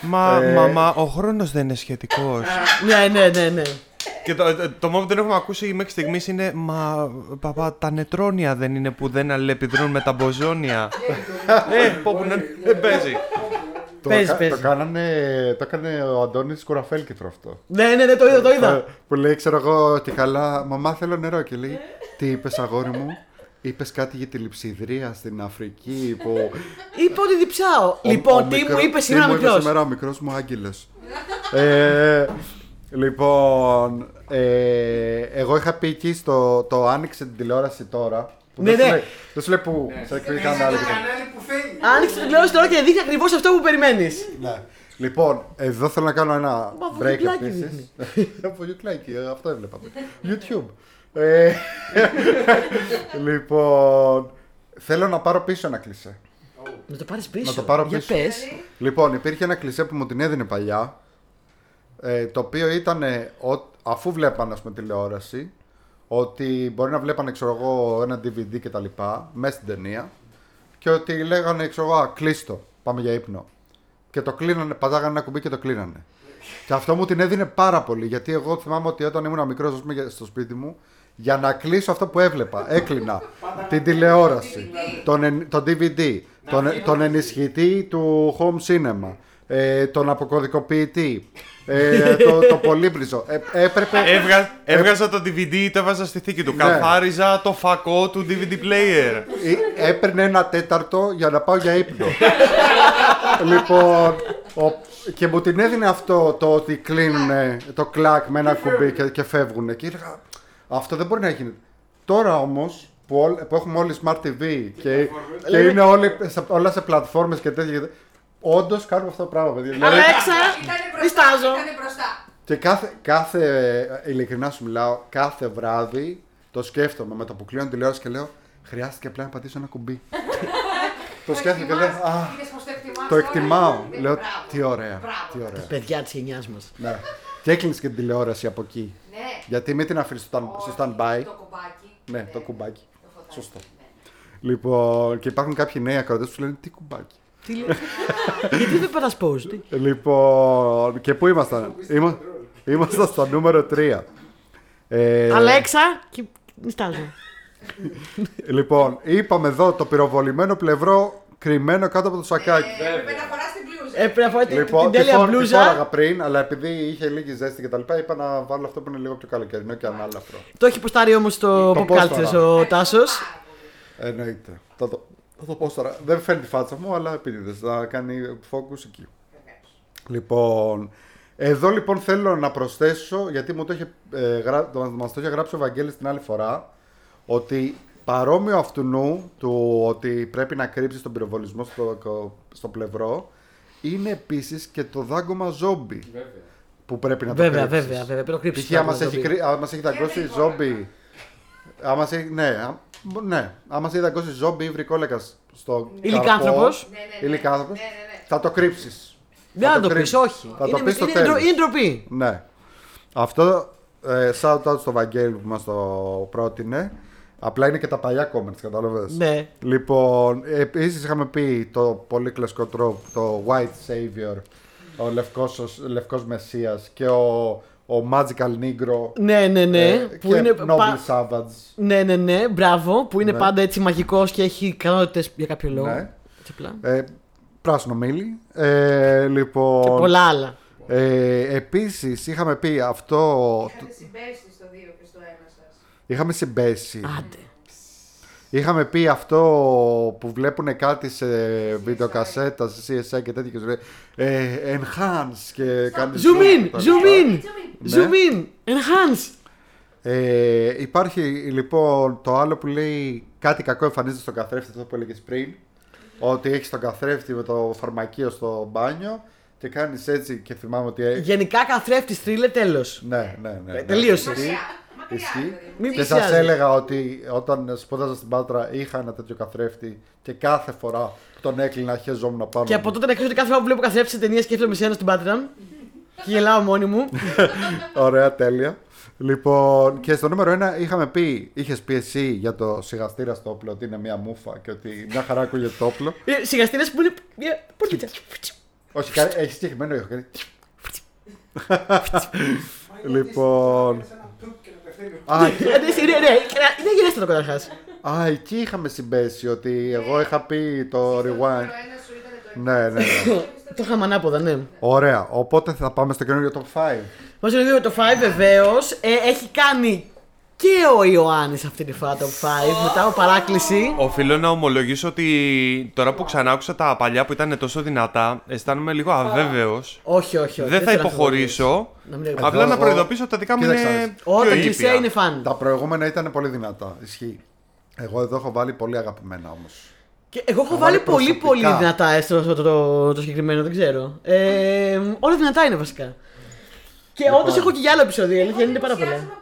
Μα, Ε. μαμά, ο χρόνος δεν είναι σχετικός. ναι, ναι, ναι, ναι. Και το, το, το μόνο που δεν έχουμε ακούσει μέχρι στιγμής είναι Μα παπά, τα νετρόνια δεν είναι που δεν αλληλεπιδρούν με τα μποζόνια. ε, πω που να- δεν παίζει. Το, Παίζει, κα- παίζει. το, κάνανε, το έκανε ο Αντώνης Κουραφέλκυθρο αυτό. Ναι, ναι, ναι, το είδα, το είδα. Ε, που λέει, ξέρω εγώ, και καλά, μαμά θέλω νερό. Και λέει, τι είπες αγόρι μου, είπες κάτι για τη λειψιδρία στην Αφρική που... *laughs* Είπα ότι διψάω. Ο- λοιπόν, ο τι μικρό- μου είπες τι σήμερα μου είπες μικρός. σήμερα ο μικρός μου άγγελος. *laughs* ε, λοιπόν, ε, εγώ είχα πει εκεί στο το άνοιξε την τηλεόραση τώρα. Που Ναι, δεν, σου ναι. λέει, δεν σου λέει που, σε ποιο κανάλι. και Το τέτοια. κανάλι που θέλει. Άνοιξε την τηλεόραση τώρα και δείχνει ακριβώς αυτό που περιμένεις. Ναι. Λοιπόν, εδώ θέλω να κάνω ένα Μα, break βουγιουκλάκι επίσης. Βουγιουκλάκι, *laughs* ε, αυτό έβλεπα. YouTube. Ε, λοιπόν, θέλω να πάρω πίσω ένα κλισέ. Να το πάρεις πίσω. Να το πάρω Για πίσω. πες. Λοιπόν, υπήρχε ένα κλισέ που μου την έδινε παλιά. Ε, το οποίο ήταν αφού βλέπανε ας πούμε, τηλεόραση, ότι μπορεί να βλέπανε ξέρω εγώ, ένα DVD και τα λοιπά μέσα στην ταινία και ότι λέγανε ξέρω εγώ, «Α, κλείστο, πάμε για ύπνο. Και το κλείνανε, πατάγανε ένα κουμπί και το κλείνανε. Και αυτό μου την έδινε πάρα πολύ γιατί εγώ θυμάμαι ότι όταν ήμουν μικρός στο σπίτι μου, για να κλείσω αυτό που έβλεπα, έκλεινα την τηλεόραση, τον, εν- τον DVD, τον, τον ενισχυτή του home cinema, ε, τον αποκωδικοποιητή, ε, το, το πολύμπριζο. Ε, έπρεπε. Έβγα, έβγαζα το DVD, το έβαζα στη θήκη του. Ναι. Καθάριζα το φακό του DVD player. Ε, Έπαιρνε ένα τέταρτο για να πάω για ύπνο. λοιπόν, ο, και μου την έδινε αυτό το ότι κλείνουν το κλακ με ένα κουμπί και, και φεύγουν. Και έλεγα, αυτό δεν μπορεί να γίνει. Τώρα όμως που, όλ- που έχουμε όλοι smart TV και, και είναι όλοι, σε- όλα σε πλατφόρμες και τέτοια. Όντως κάνουμε αυτό το πράγμα, παιδιά. Δηλαδή, Αλέξα, Ήτανε μπροστά. διστάζω. Ήτανε μπροστά. και κάθε, κάθε, ειλικρινά σου μιλάω, κάθε βράδυ το σκέφτομαι με το που κλείνω τηλεόραση και λέω Χρειάστηκε απλά να πατήσω ένα κουμπί. *laughs* το σκέφτομαι και λέω Α, Είδες πως το εκτιμάς το τώρα; εκτιμάω. Ναι, Λέω μπράβο. τι ωραία. Μπράβο. Τι ωραία. Παιδιά της γενιάς μας. Ναι. Και έκλεινε και την τηλεόραση από εκεί. Ναι. Γιατί μην την αφήσεις στο, stand- στο Όχι, stand-by. Το κουμπάκι. Ναι, το κουμπάκι. Το φωτάκι. Σωστό. Ναι. Λοιπόν, και υπάρχουν κάποιοι νέοι ακροατές που σου λένε τι κουμπάκι. Τι λέει. Γιατί δεν πατάς pause. τι; Λοιπόν, και πού ήμασταν; Είμα... Ήμασταν στο νούμερο 3. Ε, Αλέξα και νιστάζω. Λοιπόν, είπαμε εδώ το πυροβολημένο πλευρό κρυμμένο κάτω από το σακάκι. Έπρεπε να φορά την μπλούζα. Ε, Έπρεπε να φοράει την- Λοιπόν, την τη τέλεια φόρ- τη μπλούζα. φόραγα πριν, αλλά επειδή είχε λίγη ζέστη και τα λοιπά, είπα να βάλω αυτό που είναι λίγο πιο καλοκαιρινό και ανάλαφρο. Το έχει ποστάρει όμως στο Το Pop post Cultures τώρα; ο Τάσος. Εννοείται. Θα το, θα το πω τώρα. Δεν φέρνει τη φάτσα μου, αλλά επίτηδες. Θα κάνει focus εκεί. Λοιπόν, εδώ λοιπόν θέλω να προσθέσω, γιατί μου το είχε, ε, γρα... το- μας το είχε γράψει ο Βαγγέλης την άλλη φορά, ότι παρόμοιο αυτού του ότι πρέπει να κρύψεις τον πυροβολισμό στο, στο πλευρό, είναι επίσης και το δάγκωμα ζόμπι που πρέπει να το Βέβαια, κρύψεις. βέβαια, βέβαια. Πρέπει να κρύψεις. Π.χ. άμα σε έχει, κρύ- άμα σε έχει δαγκώσει ζόμπι. Άμα σε, ναι, α- ναι, άμα σε έχει δαγκώσει ζόμπι ή βρικόλακα στο. Ηλικάνθρωπος. καρπό, Ναι, ναι, ναι. ηλικάνθρωπος, Ναι, ναι, ναι. θα το κρύψεις. Δεν θα το πει, κρύψεις. όχι. Θα το Είναι- πεις στο είναι τέλος. ντρο- Είναι ντροπή. Ναι. Αυτό ε, shout out στο Βαγγέλη που μας το πρότεινε. Απλά είναι και τα παλιά comments, κατάλαβες. Ναι. Λοιπόν, επίσης είχαμε πει το πολύ κλασικό τρόπο, το White Savior, ο λευκός, λευκός Μεσσίας και ο, ο Magical Negro Ναι, ναι, ναι. ε, που και είναι. Noble πα- Savage. Ναι, ναι, ναι. Μπράβο. Που είναι Ναι. πάντα έτσι μαγικός και έχει ικανότητες για κάποιο λόγο. Ναι. Έτσι απλά. Ε, πράσινο μήλι. Ε, λοιπόν, Και πολλά άλλα. ε, επίσης είχαμε πει αυτό... Είχατε συμπέσει στο 2 και στο 1 σας. Είχαμε συμπέσει. Άντε. Είχαμε πει αυτό που βλέπουν κάτι σε βιντεοκασέτα, σε CSI και τέτοια και σου λέει ε, enhance και κάνει Zoom in! τα Zoom λοιπά. in! Ναι. Zoom in! Enhance! Ε, υπάρχει λοιπόν το άλλο που λέει κάτι κακό εμφανίζεται στον καθρέφτη, αυτό που έλεγες πριν. Ότι έχεις τον καθρέφτη με το φαρμακείο στο μπάνιο και κάνεις έτσι και θυμάμαι ότι. έχει- Γενικά καθρέφτης θρύλε τέλος. Ναι, ναι, ναι. ναι. τελείωσε. Μακριά. Μακριά, Ισχύει. δηλαδή. Μην Και πλησιάζει. σα έλεγα ότι όταν σπούδαζα στην Πάτρα είχα ένα τέτοιο καθρέφτη και κάθε φορά που τον έκλεινα χέζομουν πάνω. Και μου. από τότε να ξέρω ότι κάθε φορά που βλέπω καθρέφτη σε ταινία σκέφτομαι με σένα στην Πάτρα. και γελάω μόνη μου. *laughs* Ωραία, τέλεια. Λοιπόν, και στο νούμερο 1 είχαμε πει, είχες πει εσύ για το σιγαστήρα στο όπλο ότι είναι μια μούφα και ότι μια χαρά ακούγεται το όπλο. *laughs* Ε, Σιγαστήρες που είναι. μια πορτίτσα. Όχι, κάνει- έχεις συγκεκριμένο ήχο. κάνει *laughs* Λοιπόν. Σαν ένα τουπ και να πεθαίνει. Α, Ε, ναι, ναι, ναι, Είναι γενέστατο καταρχάς. α, εκεί είχαμε συμπέσει ότι εγώ είχα πει το Το rewind. νούμερο ένα σου ήταν το Ναι, ναι, ναι. *laughs* Το είχαμε ανάποδα, ναι. Ωραία. Οπότε θα πάμε στο καινούριο top 5. Βάζω λίγο το 5 βεβαίως. έχει κάνει και ο Ιωάννης αυτή τη φορά το 5 μετά από παράκληση. Οφείλω να ομολογήσω ότι τώρα που ξανά άκουσα τα παλιά που ήταν τόσο δυνατά, αισθάνομαι λίγο αβέβαιος. Όχι, όχι, όχι. Δεν θα θέλω να υποχωρήσω. Να μην Εδώ Απλά να εγώ- προειδοποιήσω ότι τα δικά μου Κοίταξε να είναι. δεις. Ω, πιο τα ήπια. κλεισέ είναι φαν. Τα προηγούμενα ήταν πολύ δυνατά. Ισχύει. Εγώ εδώ έχω βάλει πολύ αγαπημένα όμως. Και εγώ έχω Θα βάλει βάλει πολύ προσωπικά. πολύ δυνατά έστω το, το, το, το συγκεκριμένο, δεν ξέρω. Ε, όλα δυνατά είναι βασικά. Και Λοιπόν. όντως έχω και για άλλο επεισόδιο, η αλήθεια είναι πάρα πολλά. Εντυπωσιάζομαι Πόσα πολλά κλεισέ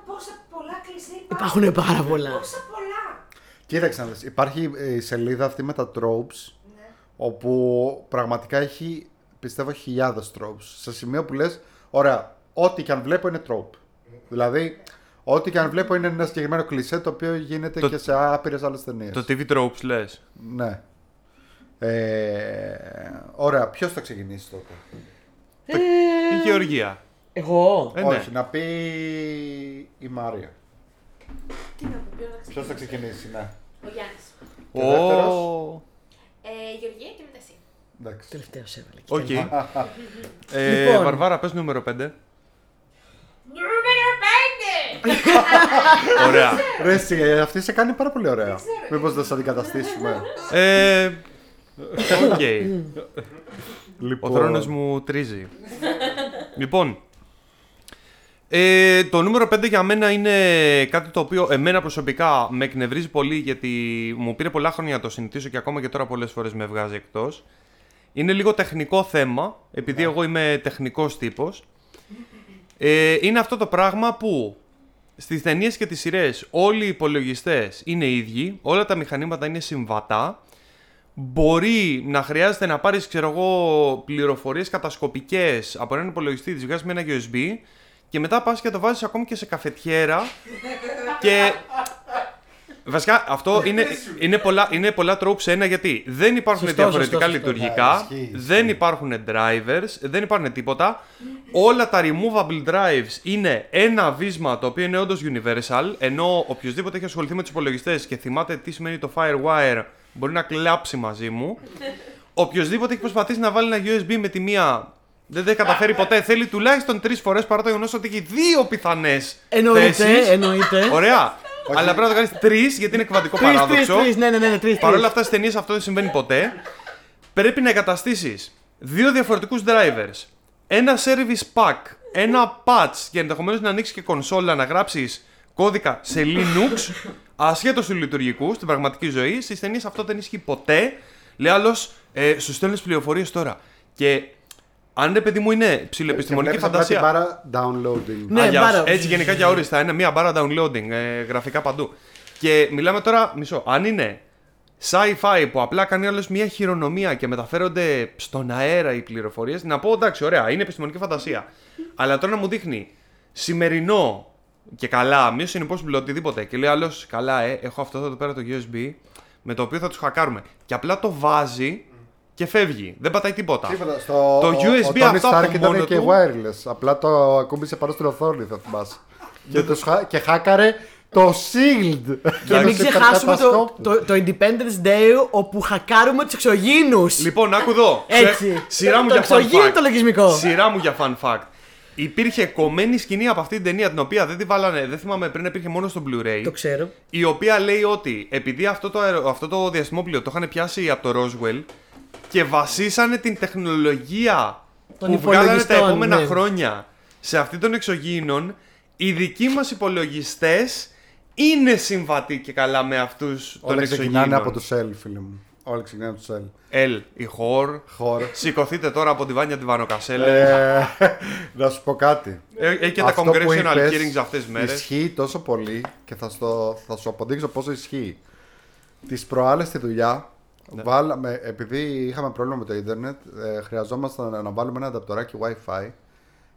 Υπάρχουν πάρα πολλά. Πόσα πολλά. Κοίταξε να δεις, υπάρχει ε, η σελίδα αυτή με τα tropes Ναι. όπου πραγματικά έχει πιστεύω χιλιάδες tropes σε σημείο που λες ωραία ό,τι και αν βλέπω είναι trope δηλαδή ό,τι και αν βλέπω είναι ένα συγκεκριμένο κλισέ το οποίο γίνεται Το- και σε άπειρες άλλες ταινίες Το TV tropes λες; ναι ε, ωραία ποιος θα ξεκινήσει τότε; Ε, Η Γεωργία. εγώ. Ε, ναι. όχι να πει η Μάρια Τι να πω, ποιο να ποιος θα ξεκινήσει; ξεκινήσει ναι Ο Γιάννης. Και ο δεύτερος; Ω, Ε, Γεωργία και μετά εσύ. εντάξει Τελευταίος έβαλε. Οκ. Ε, Λοιπόν. Βαρβάρα, πες νούμερο 5. Νούμερο 5! *laughs* Ωραία. Ρε εσύ, αυτή σε κάνει πάρα πολύ ωραία ξέρω. μήπως δεν σε αντικαταστήσουμε Ε, *laughs* Οκ. Ο λοιπόν, θρόνος μου τρίζει. λοιπόν, ε, το νούμερο 5 για μένα είναι κάτι το οποίο εμένα προσωπικά με εκνευρίζει πολύ γιατί μου πήρε πολλά χρόνια να το συνηθίσω και ακόμα και τώρα πολλές φορές με βγάζει εκτός. Είναι λίγο τεχνικό θέμα, επειδή εγώ είμαι τεχνικός τύπος. Ε, είναι αυτό το πράγμα που στις ταινίες και τις σειρές όλοι οι υπολογιστές είναι ίδιοι, όλα τα μηχανήματα είναι συμβατά Μπορεί να χρειάζεται να πάρεις, ξέρω εγώ, πληροφορίες κατασκοπικές από έναν υπολογιστή, τις βγάζεις με ένα USB και μετά πας και το βάζεις ακόμη και σε καφετιέρα και Βασικά αυτό είναι, είναι, πολλά, είναι πολλά tropes σε ένα γιατί δεν υπάρχουν Σωστό, διαφορετικά σωστό, σωστό. λειτουργικά, Ναι, ισχύει, ισχύει. δεν υπάρχουν drivers, δεν υπάρχουν τίποτα. Όλα τα removable drives είναι ένα βίσμα το οποίο είναι όντως universal, ενώ οποιοδήποτε έχει ασχοληθεί με τους υπολογιστές και θυμάται τι σημαίνει το Firewire μπορεί να κλάψει μαζί μου. Οποιοδήποτε έχει προσπαθήσει να βάλει ένα USB με τη μία δεν το έχει καταφέρει ποτέ. Θέλει τουλάχιστον τρεις φορές παρά το γεγονός ότι έχει δύο πιθανές Εννοείται, θέσεις. εννοείται. Ωραία. Αλλά πρέπει να το κάνεις τρεις γιατί είναι εκβατικό Τρεις, τρεις, παράδοξο. τρεις, ναι, ναι, ναι, τρεις. Παρ' όλα αυτά στι ταινίε αυτό δεν συμβαίνει ποτέ. Πρέπει να εγκαταστήσεις δύο διαφορετικούς drivers, ένα service pack, ένα patch και ενδεχομένως να ανοίξει και κονσόλα να γράψεις κώδικα σε Linux, ασχέτως του λειτουργικού στην πραγματική ζωή. Στι ταινίε αυτό δεν ισχύει ποτέ. Λέει άλλος, ε, σου στέλνεις πληροφορίες τώρα. Και αν ρε παιδί μου είναι ψηλοεπιστημονική Και βλέπεις απλά φαντασία. την μπάρα downloading. Ναι, Α, γεια σου. μπάρα. Έτσι γενικά και αόριστα. Είναι μια μπάρα downloading, ε, γραφικά παντού. Και μιλάμε τώρα, μισό, αν είναι sci-fi που απλά κάνει άλλο μια χειρονομία και μεταφέρονται στον αέρα οι πληροφορίες, να πω εντάξει, ωραία, είναι επιστημονική φαντασία. Αλλά τώρα να μου δείχνει σημερινό και καλά, Mission Impossible οτιδήποτε. Και λέει άλλος, καλά, ε, έχω αυτό εδώ πέρα το USB με το οποίο θα τους χακάρουμε. Και απλά το βάζει και φεύγει. Δεν πατάει τίποτα. Τίποτα. Στο, Το ο- USB ο Tony αυτό από Stark ήταν μόνο και του- wireless. Απλά το ακούμπησε πάνω στην οθόνη, θα θυμάσαι. *laughs* και, τους χα- και χάκαρε το Shield. Και μην ξεχάσουμε το, το, το Independence Day όπου χακάρουμε τους εξωγήνους. Λοιπόν, άκου εδώ. Έτσι. Σειρά μου το για fun εξωγήινο fact. το λογισμικό. Σειρά μου για fun fact. Υπήρχε κομμένη σκηνή από αυτή την ταινία την οποία δεν τη βάλανε, δεν θυμάμαι πριν υπήρχε μόνο στο Blu-ray. Το ξέρω. Η οποία λέει ότι επειδή αυτό το, αερο- αυτό το διαστημόπλαιο το είχαν πιάσει από το Roswell και βασίσανε την τεχνολογία Των που βγάλανε τα υπολογιστών, επόμενα ναι. χρόνια σε αυτή των εξωγήινων, οι δικοί μας υπολογιστές είναι συμβατοί και καλά με αυτούς των Όλα εξωγήινων. ξεκινάνε από το Cell, φίλε μου. Όλα ξεκινάνε από το Cell. Ελ, η χορ. Χώρο. Σηκωθείτε τώρα από τη Βάνια τη Βανοκασέλα. Ε, να σου πω κάτι. Ε, Έχει και τα Αυτό που congressional είπες hearings αυτές τις μέρες. Ισχύει τόσο πολύ και θα, στο, θα σου αποδείξω πόσο ισχύει. Τις προάλλες στη δουλειά, Ναι. βάλαμε, επειδή είχαμε πρόβλημα με το ίντερνετ, ε, χρειαζόμασταν να, να βάλουμε ένα ανταπτοράκι WiFi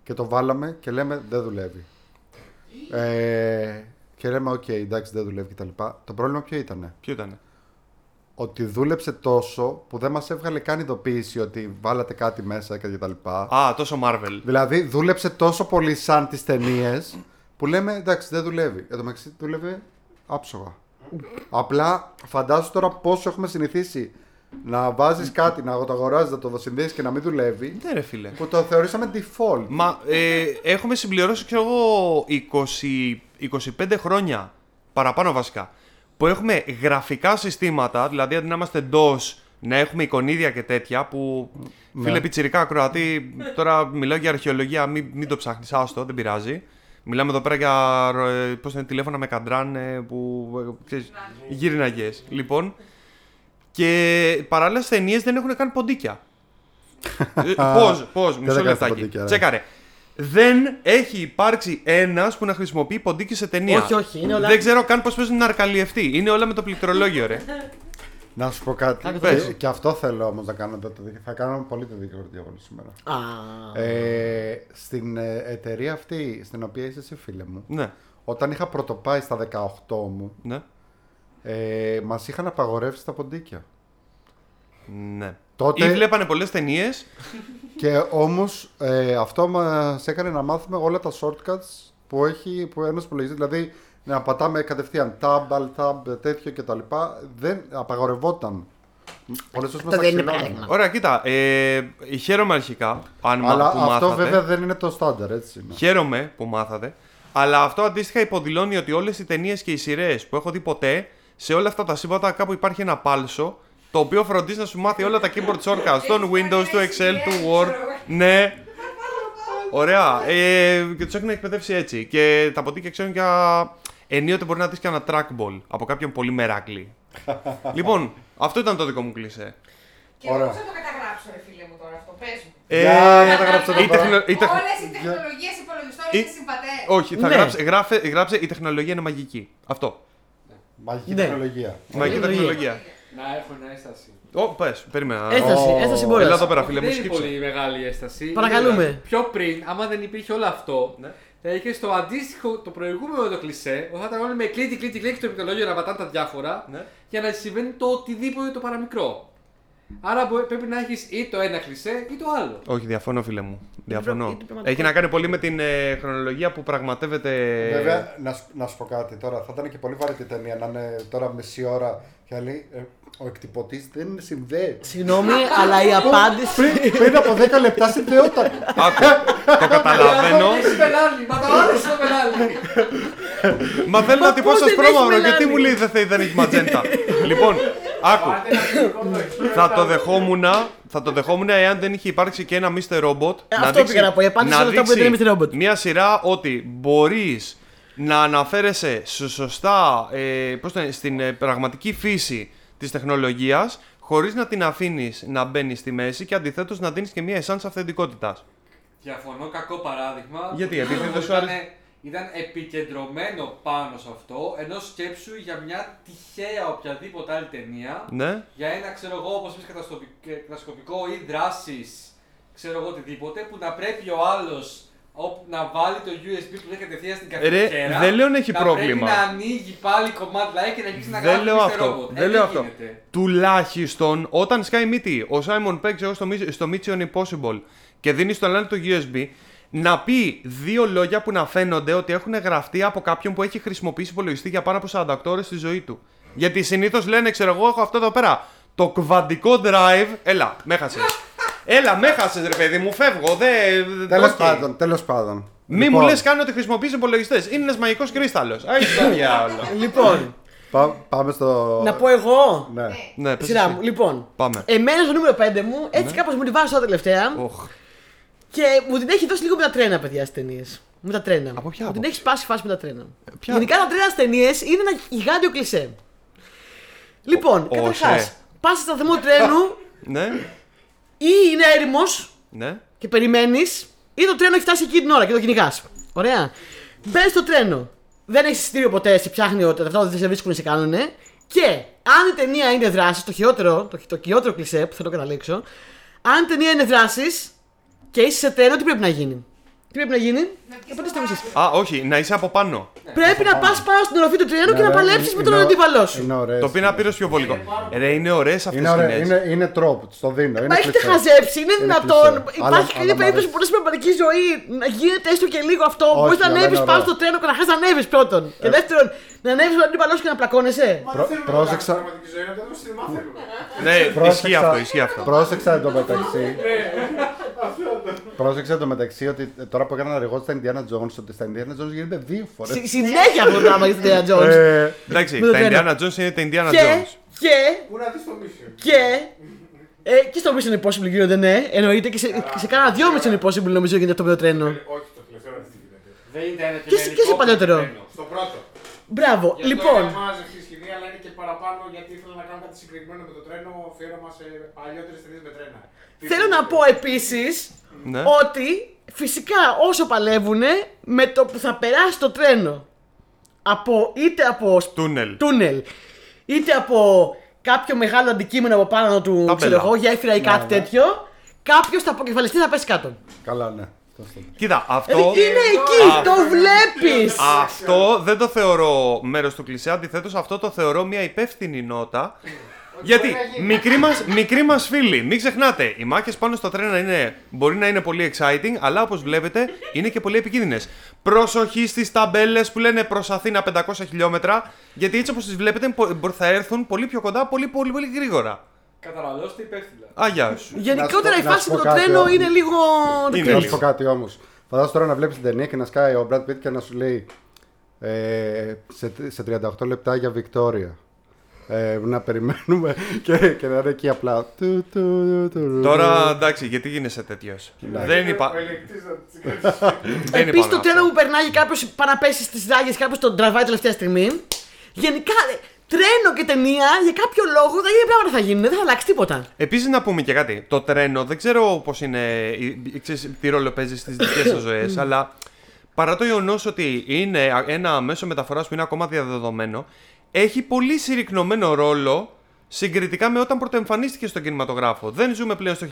και το βάλαμε και λέμε δεν δουλεύει. Ε, και λέμε, οκ, εντάξει, δεν δουλεύει κτλ. Το πρόβλημα ποιο ήταν. Ποιο ήταν. Ότι δούλεψε τόσο που δεν μας έβγαλε καν ειδοποίηση ότι βάλατε κάτι μέσα και κτλ. Α, τόσο Marvel. Δηλαδή δούλεψε τόσο πολύ σαν τις ταινίες που λέμε εντάξει δεν δουλεύει. Εν τω μεταξύ δούλευε άψογα. Απλά φαντάζομαι τώρα πόσο έχουμε συνηθίσει να βάζεις κάτι, να το αγοράζεις, να το συνδέσεις και να μην δουλεύει. Ναι, ρε φίλε. Που το θεωρήσαμε default. Μα ε, έχουμε συμπληρώσει, ξέρω εγώ, 20, 25 χρόνια παραπάνω βασικά. Που έχουμε γραφικά συστήματα, δηλαδή αντί να είμαστε DOS, να έχουμε εικονίδια και τέτοια που. Ναι. Φίλε πιτσιρικά ακροατή, τώρα μιλάω για αρχαιολογία, μην, μην το ψάχνεις, άστο, δεν πειράζει. Μιλάμε εδώ πέρα για ε, πώς είναι, τηλέφωνα με καντράν ε, που. Ε, ξέρεις, γύριναγες. Λοιπόν. Και παράλληλα στι ταινίες δεν έχουν καν ποντίκια. *laughs* Πώς, πώς, μισό έκανε τα λεπτάκι. ποντίκια, ρε. Τσέκαρε. Δεν έχει υπάρξει ένας που να χρησιμοποιεί ποντίκι σε ταινία. Όχι, όχι, είναι όλα- Δεν ξέρω καν πώς παίζουν να αρκαλιευτεί. Είναι όλα με το πληκτρολόγιο, ρε. *laughs* Να σου πω κάτι. Άκου Και, πες. και αυτό θέλω όμως να κάνω. το- το- Θα κάνω πολύ το δίκαιο διάβολο σήμερα. Α, Ε, στην ε, εταιρεία αυτή, στην οποία είσαι εσύ, φίλε μου, ναι, όταν είχα πρωτοπάει στα 18 μου, ναι, ε, μας είχαν απαγορεύσει τα ποντίκια. ναι. Τότε- Ή βλέπανε πολλές ταινίες. Και όμως ε, αυτό μας έκανε να μάθουμε όλα τα shortcuts που έχει που ένας υπολογιστή. Δηλαδή να πατάμε κατευθείαν tab, alt tab, τέτοιο κτλ. Δεν απαγορευόταν. Πολλές φορές Αυτό δεν είναι παράδειγμα. Ωραία, κοίτα. Ε, χαίρομαι αρχικά αν μα- Αλλά που αυτό μάθατε. βέβαια δεν είναι το στάνταρ, έτσι. είναι. Χαίρομαι που μάθατε. Αλλά αυτό αντίστοιχα υποδηλώνει ότι όλες οι ταινίες και οι σειρές που έχω δει ποτέ, σε όλα αυτά τα σύμπαντα κάπου υπάρχει ένα πάλσο το οποίο φροντίζει να σου μάθει όλα τα keyboard shortcuts των Windows, του Excel, του Word. Ναι. Ωραία. Ε, και τους έχουν εκπαιδεύσει έτσι. Και τα ποτίκια ξέρουν για. Ενίοτε μπορεί να δει και ένα trackball από κάποιον πολύ μεράκλι. *laughs* λοιπόν, αυτό ήταν το δικό μου κλισέ. Και εγώ Ωραία. πώς θα το καταγράψω, ρε φίλε μου τώρα αυτό, πες μου. Ε, Για να τα γράψω εδώ η πέρα. τεχνο- η τεχ- Όλες οι τεχνολογίες υπολογιστών Ε, είναι συμβατές. Όχι, θα Ναι. γράψε, γράφε, γράψε η τεχνολογία είναι μαγική. Αυτό. Μαγική Ναι. τεχνολογία. Μαγική τεχνολογία. τεχνολογία. Να έχω ένα έσταση. Ω, πες, περίμενα. Έσταση, Ω, έσταση Έλα μπορεί. εδώ πέρα, φίλε μου, δεν είναι σκύψε. πολύ μεγάλη έσταση. Παρακαλούμε. Είναι- Πιο πριν, άμα δεν υπήρχε όλο αυτό, Ναι. Θα είχε το αντίστοιχο, το προηγούμενο το κλισέ, ότι θα ήταν όλοι με κλίτη, κλίτη, κλίτη στο επικοινωνία να πατάνε τα διάφορα Ναι. για να συμβαίνει το οτιδήποτε το παραμικρό. Άρα μπο- πρέπει να έχεις ή το ένα κλισέ ή το άλλο. Όχι, διαφωνώ, φίλε μου. Διαφωνώ. είναι πραγματικό. Έχει να κάνει πολύ με την ε, χρονολογία που πραγματεύεται. Βέβαια, να, σου- να σου πω κάτι τώρα. Θα ήταν και πολύ βαρετή ταινία να είναι τώρα μισή ώρα και λέει ε, ο εκτυπωτής δεν συνδέεται. Συγγνώμη, αλλά η απάντηση. πριν, πριν από 10 λεπτά συνδεόταν. Άκου, το καταλαβαίνω. Έχει πελάλι, μα το άλλο στο πελάλι. Μα θέλω Μα να τυπώσω πώς δεν σπρώμαυρο. έχεις Γιατί μελάνι; μου λέει δεν θέλει, δεν έχει ματζέντα. λοιπόν, άκου. Πάρτε ένα φιλικό δοχείο, Θα θα- το δεχόμουν, θα το δεχόμουν εάν δεν είχε υπάρξει και ένα Mr. Robot. Ε, αυτό πήγα να πω, η απάντηση σε όλα αυτά που δεν είναι Mr. Robot. Μια σειρά ότι μπορείς να αναφέρεσαι σε σωστά ε, πώς το λένε, στην ε, πραγματική φύση της τεχνολογίας χωρίς να την αφήνεις να μπαίνει στη μέση και αντιθέτως να δίνεις και μια εσάνς αυθεντικότητας. Διαφωνώ, κακό παράδειγμα. Γιατί, Το επειδή οποίο δεν σου ήταν- άρεσε- Ήταν επικεντρωμένο πάνω σε αυτό, ενώ σκέψου για μια τυχαία οποιαδήποτε άλλη ταινία, Ναι. για ένα ξέρω εγώ όπως είπες καταστροφικ- ε, κατασκοπικό ή δράσεις, ξέρω εγώ οτιδήποτε, που να πρέπει ο άλλος όπου να βάλει το USB που λέει κατευθείαν στην Ρε, καφετιέρα. δεν λέω να έχει να πρόβλημα. Πρέπει να ανοίγει πάλι command line και να αρχίσει να Δεν γράφει λέω Mr. αυτό. Robot. Δεν Ε, λέω αυτό. γίνεται. Τουλάχιστον όταν σκάει μύτη ο Simon Pegg εγώ στο, Mis- στο Mission Impossible και δίνει στον άλλον το USB, να πει δύο λόγια που να φαίνονται ότι έχουν γραφτεί από κάποιον που έχει χρησιμοποιήσει υπολογιστή για πάνω από 48 ώρες στη ζωή του. Γιατί συνήθως λένε, ξέρω εγώ, έχω αυτό εδώ πέρα. Το κβαντικό drive. Έλα, με χάσες. Έλα, με χάσες, ρε παιδί μου, φεύγω. Δεν. Τέλος οκ. πάντων, τέλος πάντων. Μη μου λες καν ότι χρησιμοποιείς υπολογιστές. Είναι ένας μαγικός κρύσταλλος. Άι στο *laughs* διάολο. Λοιπόν, Πά- πάμε στο. να πω εγώ. Ναι. Ναι, πες Σειρά εσύ. μου. Λοιπόν, Πάμε. εμένα στο νούμερο 5 μου, έτσι κάπως μου τη βάζω τώρα τελευταία. Οχ. Και μου την έχει δώσει λίγο με τα τρένα, παιδιά, στις ταινίες. Με τα τρένα. Από ποια Μου την άποψη; έχει σπάσει φάση με τα τρένα. ποια- Γενικά τα τρένα στις ταινίες είναι ένα γιγάντιο κλισέ. Λοιπόν, Ο- καταρχάς, ωσε. πας στο σταθμό του τρένου Ναι, ή είναι έρημος ναι. και περιμένεις, ή το τρένο έχει φτάσει εκεί την ώρα και το κυνηγάς. Ωραία. Μπαίνει στο τρένο. Δεν έχεις εισιτήριο ποτέ, σε ψάχνει ο ταυτόχρονα δεν σε βρίσκουν, σε κάνουνε. Και αν η ταινία είναι δράσης, το χειρότερο, το, το χειρότερο κλισέ που θέλω να καταλήξω, αν η ταινία είναι δράσης και είσαι σε τρένο, τι πρέπει να γίνει; Τι πρέπει να γίνει. Να πατήσετε μου εσείς. Α, όχι, να είσαι από πάνω. Πρέπει να πα πάνω στην οροφή του τρένου και να Ναι, παλέψει είναι- με τον είναι- αντίπαλό σου. Είναι ωραίες. Το οποίο είναι απείρω πιο βολικό. Ρε, είναι ωραίε αυτέ Είναι οι ωραία, σκηνές. είναι, είναι τρόπ, στο δίνω. Μα Είναι έχετε κλειστό. χαζέψει, είναι Είναι δυνατόν. κλειστό. Υπάρχει Αλλά- καλή αλλά μ' περίπτωση αρέσει. που στην πραγματική ζωή να γίνεται έστω και λίγο αυτό. Όχι, Μπορεί να αλλά ανέβει είναι πάνω ωραίο. στο τρένο και να χάσει να ανέβει πρώτον. Και δεύτερον, να ανέβει με τον αντίπαλό σου και να πλακώνεσαι. Μα Προ- δεν θέλουμε να πρόσεξα. κάνουμε πραγματική ζωή, να το δούμε σινεμά θέλουμε. Ναι, ισχύει Πρόσεξα- αυτό, ισχύει αυτό. Πρόσεξα εντωμεταξύ. Πρόσεξα εντωμεταξύ ότι τώρα που έκανα ρεγό στα Indiana Jones, ότι στα Indiana Jones γίνεται δύο φορές. Συ- Συνέχεια αυτό το πράγμα για την Indiana Jones. Ε, Εντάξει, Με το τα τρένο. Indiana Jones είναι τα Indiana Και, Jones. και, Πού να δεις το mission. και. Ε, και στο Mission Impossible γίνονται, ναι, εννοείται. Και σε, και σε κάνα δυο Mission Impossible νομίζω γίνεται αυτό με το τρένο. Όχι, το τελευταίο δεν γίνεται. Δεν ήταν ένα Και σε- και σε παλιότερο. Στο πρώτο. Μπράβο, Γι' αυτό λοιπόν. είναι μάζευση η σκηνή, αλλά είναι και παραπάνω γιατί ήθελα να κάνω κάτι συγκεκριμένο με το τρένο, αφιέρωμα σε παλιότερες ταινίες με τρένα. Θέλω να πω επίσης Ναι. ότι φυσικά όσο παλεύουν με το που θα περάσει το τρένο από είτε από Τούνελ. τούνελ είτε από κάποιο μεγάλο αντικείμενο από πάνω του, Ταμπέλα. ξέρω εγώ, γέφυρα ή κάτι ναι. τέτοιο, κάποιος θα αποκεφαλιστεί θα πέσει κάτω. Καλά, ναι. Σωστό. Κοίτα, αυτό. Δηλαδή είναι εκεί, το βλέπεις! Αυτό δεν το θεωρώ μέρος του κλισέ. Αντιθέτως, αυτό το θεωρώ μια υπεύθυνη νότα. Γιατί μικροί μας, μικροί μας φίλοι, μην ξεχνάτε, οι μάχες πάνω στα τρένα είναι, μπορεί να είναι πολύ exciting, αλλά όπως βλέπετε είναι και πολύ επικίνδυνες. Προσοχή στις ταμπέλες που λένε προς Αθήνα 500 χιλιόμετρα, γιατί έτσι όπως τις βλέπετε πο- μπο- θα έρθουν πολύ πιο κοντά, πολύ πολύ, πολύ γρήγορα. Καταναλώστε υπεύθυνα. Αγιά σου. Γενικότερα Να η σου πω- φάση να με σου το πω κάτι τρένο όμως. είναι λίγο. Είναι Να λίγο. σου πω κάτι όμως. Φαντάζομαι τώρα να βλέπεις την ταινία και να σκάει ο Brad Pitt και να σου λέει ε, σε, σε 38 λεπτά για Βικτόρια. Ε, να περιμένουμε *laughs* και, και να είναι εκεί απλά. Του, του, του, του, Τώρα εντάξει, γιατί γίνεσαι τέτοιος; Δεν είπα. Ο ελεγκτής να τις *laughs* κρατήσει. δεν Επίση είπαμε το τρένο αυτό. που περνάει και κάποιος πάει να πέσει στις ράγες, κάποιος τον τραβάει τελευταία στιγμή. Γενικά, ρε, τρένο και ταινία για κάποιο λόγο τα ίδια πράγματα θα γίνουν, δεν θα αλλάξει τίποτα. Επίσης να πούμε και κάτι. Το τρένο δεν ξέρω πώς είναι. η- ξέρεις, τι ρόλο παίζει στις δικές σας ζωές, αλλά παρά το γεγονός ότι είναι α- ένα μέσο μεταφοράς που είναι ακόμα διαδεδομένο, έχει πολύ συρρυκνωμένο ρόλο συγκριτικά με όταν πρωτοεμφανίστηκε στον κινηματογράφο. Δεν ζούμε πλέον στο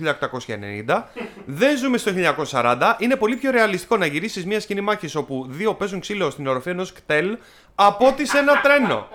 1890, δεν ζούμε στο 1940. Είναι πολύ πιο ρεαλιστικό να γυρίσεις μια σκηνή μάχης όπου δύο παίζουν ξύλο στην οροφή ενός κτέλ από ότι σε ένα τρένο.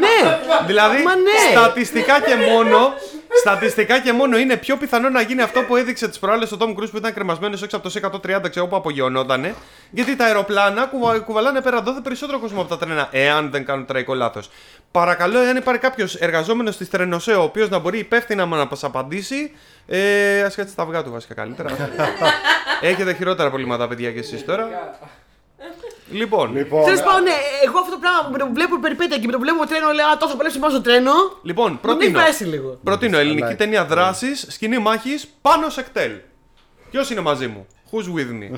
Ναι! *laughs* Δηλαδή, Μα ναι. στατιστικά και μόνο. Στατιστικά και μόνο είναι πιο πιθανό να γίνει αυτό που έδειξε τις προάλλες ο Tom Cruise που ήταν κρεμασμένος έξω από το 130 ξέρω που απογειωνότανε. Γιατί τα αεροπλάνα κουβα, κουβαλάνε πέρα εδώ περισσότερο κόσμο από τα τρένα, εάν δεν κάνουν τραγικό λάθος. Παρακαλώ, εάν υπάρχει κάποιος εργαζόμενος τη Τρενοσέο, ο οποίος να μπορεί υπεύθυνα να μας απαντήσει, ε, ας κάτσει τα αυγά του βασικά καλύτερα. *laughs* Έχετε χειρότερα προβλήματα, παιδιά, και εσείς τώρα. Λοιπόν, Λοιπόν, Τέλο πάντων, ναι, εγώ αυτό το πράγμα που που βλέπω περιπέτεια και με το που βλέπω τρένο, λέω Α, τόσο παλέψει πάνω στο τρένο. λοιπόν Μου έχει προτείνω. πέσει λίγο. Προτείνω ελληνική Like. ταινία δράσης, σκηνή μάχης πάνω σε κτέλ. Ποιος είναι μαζί μου, Who's with me;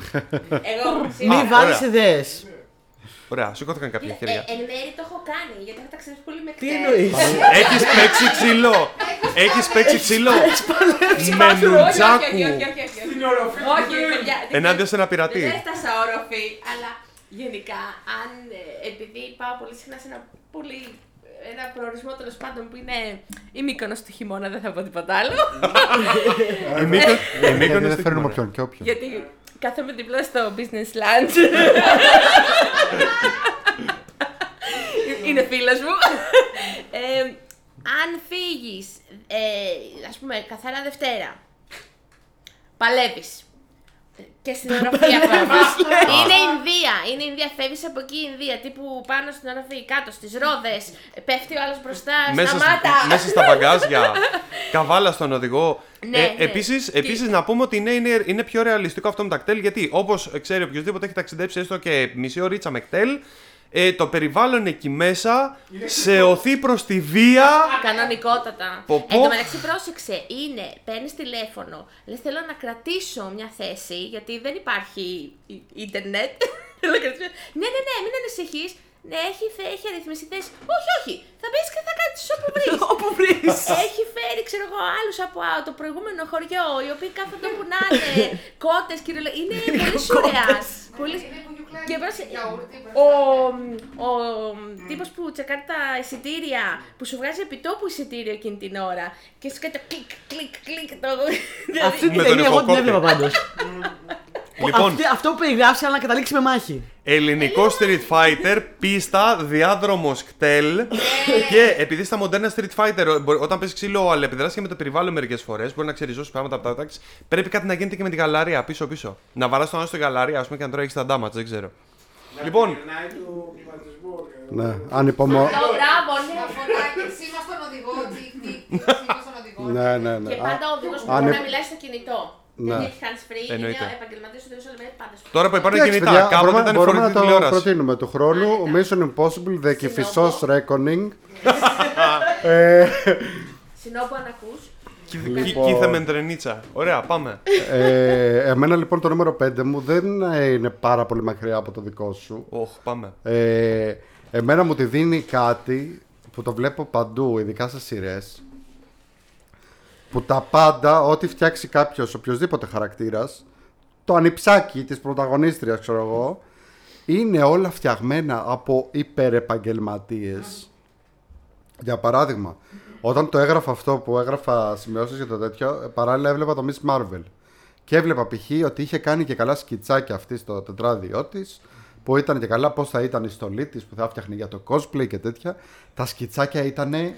Εγώ Α, Μη βάλεις ωραία. ιδέες. Ωραία, σηκώθηκαν κάποια χέρια. Ε, εν μέρει το έχω κάνει γιατί έχω ταξιδέψει πολύ με Τι κτέλ. εννοείς; Έχεις παίξει ξύλο! Έχεις παίξει ξύλο! Με Όχι, όχι, όχι, νουτζάκου! όχι, όχι, όχι, όχι. Την οροφή του Όχι, τρένου. παιδιά. δεν Ενάντια σε ένα Δεν πειρατή. έφτασα όροφη, αλλά γενικά, αν ε, επειδή πάω πολύ συχνά σε ένα πολύ. Ένα προορισμό τέλος πάντων που είναι η Μύκονος του χειμώνα, δεν θα πω τίποτα άλλο. *laughs* Η Μύκο- η γιατί Μύκονος δεν τι φέρνουμε χειμώνα. όποιον και όποιον. γιατί κάθομαι διπλά στο business lunch. είναι φίλος μου. Ε, αν φύγεις, ε, ας πούμε, καθαρά Δευτέρα, παλεύεις. Και στην οροφή ακόμα. είναι Ινδία. Είναι Ινδία. Φεύγεις από εκεί η Ινδία. Τύπου πάνω στην οροφή, κάτω στις ρόδες. Πέφτει ο άλλος μπροστά. Μέσα, σ- Σταμάτα. μέσα στα μπαγκάζια, καβάλα στον οδηγό. Ναι, ναι. Επίσης, Τι- επίσης να πούμε ότι ναι, είναι, είναι πιο ρεαλιστικό αυτό με τα κτέλ γιατί όπως ξέρει οποιοδήποτε έχει ταξιδέψει έστω και μισή ωρίτσα με κτέλ ε, το περιβάλλον εκεί μέσα σε οθεί προς τη βία Κανονικότατα. Πω, πω. Εν τω μεταξύ, πρόσεξε, είναι, παίρνεις τηλέφωνο, λες θέλω να κρατήσω μια θέση, γιατί δεν υπάρχει ι- ίντερνετ. *laughs* Θέλω να κρατήσω. ναι, ναι, ναι, μην ανησυχείς. Ναι, έχει, φε- έχει αριθμίσει θέση. Όχι, όχι. Θα μπεις και θα κάτσεις όπου *laughs* βρεις. Όπου βρεις. *laughs* έχει φέρει, ξέρω εγώ, άλλους από α, το προηγούμενο χωριό, οι οποίοι κάθονται που να είναι, κότε, κυριολε... Είναι πολύ σουρεάς. Πολύ... Είναι κουνιουκλάκι, Και πρόσεχε, γιαούρτι, ο, ο τύπος που τσεκάρει τα εισιτήρια, που σου βγάζει επιτόπου εισιτήριο εκείνη την ώρα και σου κάνει το κλικ, κλικ, κλικ. Το... Αυτή *laughs* Με την τον ταινία εγώ την υποκόπτη. έβλεπα πάντως. Λοιπόν Αυτό που περιγράψει, αλλά να καταλήξεις με μάχη. ελληνικό Street Fighter πίστα διάδρομος κτέλ και επειδή στα μοντέρνα Street Fighter ο- μπο- όταν παίζει ξύλο αλληλεπιδράσει και με το περιβάλλον μερικές φορές μπορεί να ξεριζώσεις πράγματα από τα τάξη πρέπει κάτι να γίνεται και με τη γαλαρία πίσω πίσω να βαράς τον άλλο στη γαλαρία ας πούμε και να τρώει τα damage δεν ξέρω Λοιπόν. Γυρνάει του κλιματισμού. Ναι, ανυπομο... Το μπράβο, ναι. Να φωνάει σήμα στον οδηγό, τσικ, τσικ, σήμα στον οδηγό. Ναι, ναι, ναι. Και πάντα ο οδηγός αν μπορεί ε- να μιλάει στο κινητό. Ναι. Δεν έχει hands free, είναι Εννοείται. επαγγελματίας οδηγός, αλλά μιλάει πάντα στο Τώρα που υπάρχουν Εντάξει, κινητά, παιδιά, κάποτε μπορούμε, ήταν μπορούμε να φορητή το τηλεόραση. προτείνουμε του χρόνου. Άνετα. Mission Impossible, The Kifisos Συνόμπο. Reckoning. *laughs* ε, Συνόπου αν ακούς. Κι- Κοίθε με τρενίτσα. Ωραία, πάμε. ε, εμένα λοιπόν το νούμερο 5 μου δεν ε, είναι πάρα πολύ μακριά από το δικό σου. Οχ, πάμε. Ε, εμένα μου τη δίνει κάτι που το βλέπω παντού, ειδικά σε σειρές. Που τα πάντα, ό,τι φτιάξει κάποιος, οποιοδήποτε χαρακτήρας, το ανιψάκι της πρωταγωνίστριας, ξέρω εγώ, είναι όλα φτιαγμένα από υπερεπαγγελματίες. Για παράδειγμα, όταν το έγραφα αυτό που έγραφα σημειώσεις για το τέτοιο, ε, παράλληλα έβλεπα το Miss Marvel. Και έβλεπα π.χ. ότι είχε κάνει και καλά σκιτσάκια αυτή στο τετράδιό της, που ήταν και καλά πώς θα ήταν η στολή της, που θα φτιάχνει για το cosplay και τέτοια. Τα σκιτσάκια ήταν ε,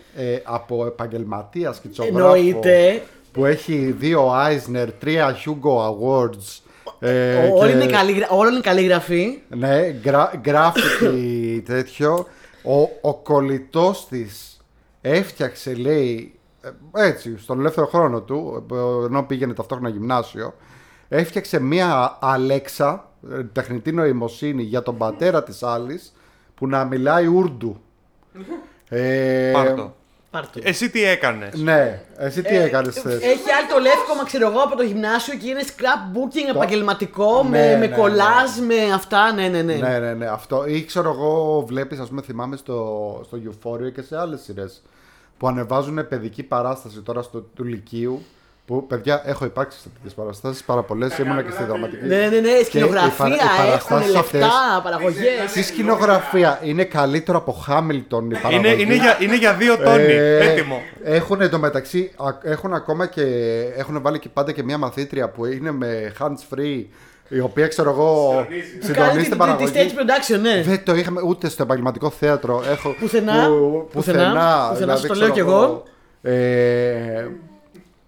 από επαγγελματία σκητσογράφο. Εννοείται. Που έχει δύο Eisner, τρία Hugo Awards. ε, Όλοι και- είναι καλή γρα- Όλοι είναι καλή γραφή. ναι, γκρα, γκράφικη *coughs* τέτοιο. Ο, ο κολλητός της έφτιαξε, λέει, ε, έτσι, στον ελεύθερο χρόνο του, ε, ενώ πήγαινε ταυτόχρονα γυμνάσιο, έφτιαξε μία Αλέξα, ε, τεχνητή νοημοσύνη, για τον πατέρα της άλλης, που να μιλάει Ούρντου. Ε, Πάρ' το. Πάρ' το. Εσύ τι έκανες; Ναι, εσύ τι έκανες θες. Έχει άλλο το λεύκομα, ξέρω εγώ, από το γυμνάσιο και είναι scrapbooking επαγγελματικό Ναι, με, ναι, με ναι. κολλάζ, με αυτά. Ναι, ναι, ναι. Ναι, ναι, ναι. Αυτό. Ή ξέρω εγώ, βλέπεις, ας πούμε, θυμάμαι στο, στο Euphoria και σε άλλες σειρές που ανεβάζουν παιδική παράσταση τώρα στο, του Λυκείου Που παιδιά, έχω υπάρξει σε τέτοιε παραστάσεις πάρα πολλές. Ήμουνα και στη δραματική. Ναι, ναι, ναι, σκηνογραφία, οι παρα- οι έχουν παραστάσεις λεφτά, αυτές- παραγωγές. Στη σκηνογραφία είναι καλύτερο από Χάμιλτον η Είναι, παραγωγή. είναι, για, είναι για δύο τόνοι. Ε, Έτοιμο. Έχουν εντωμεταξύ, α- έχουν ακόμα και, έχουν βάλει και πάντα και μια μαθήτρια που είναι με hands free, η οποία ξέρω εγώ συντονίζει Κάνει την την, την παραγωγή. stage production, ναι. Δεν το είχαμε ούτε στο επαγγελματικό θέατρο. Έχω, Πουθενά, που- πουθενά, πουθενά. πουθενά, δηλαδή, σας το ξέρω λέω κι εγώ. Ε,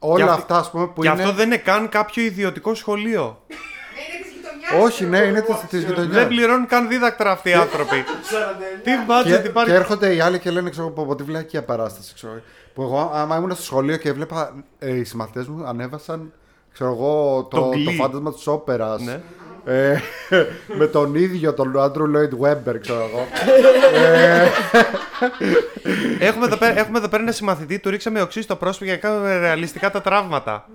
όλα Και αυτά, ας πούμε, που Και είναι... αυτό δεν είναι καν κάποιο ιδιωτικό σχολείο. Ναι, είναι της γειτονιάς. Όχι, ναι, είναι της, της γειτονιάς. Δεν πληρώνουν καν δίδακτρα αυτοί οι άνθρωποι. Τι και, budget και υπάρχει. έρχονται οι άλλοι και λένε, ξέρω από τη βλακία παράσταση. Ξέρω. Που εγώ, άμα ήμουν στο σχολείο και έβλεπα ε, οι συμμαθητές μου ανέβασαν, ξέρω εγώ, το, Το το, Glee. φάντασμα της όπερας. Ναι. Ε, *laughs* με τον ίδιο τον Άντρου Λόιντ Βέμπερ, ξέρω εγώ. *laughs* Έχουμε εδώ, πέρα, έχουμε εδώ πέρα ένα συμμαθητή, του ρίξαμε οξύ στο πρόσωπο για να κάνουμε ρεαλιστικά τα τραύματα.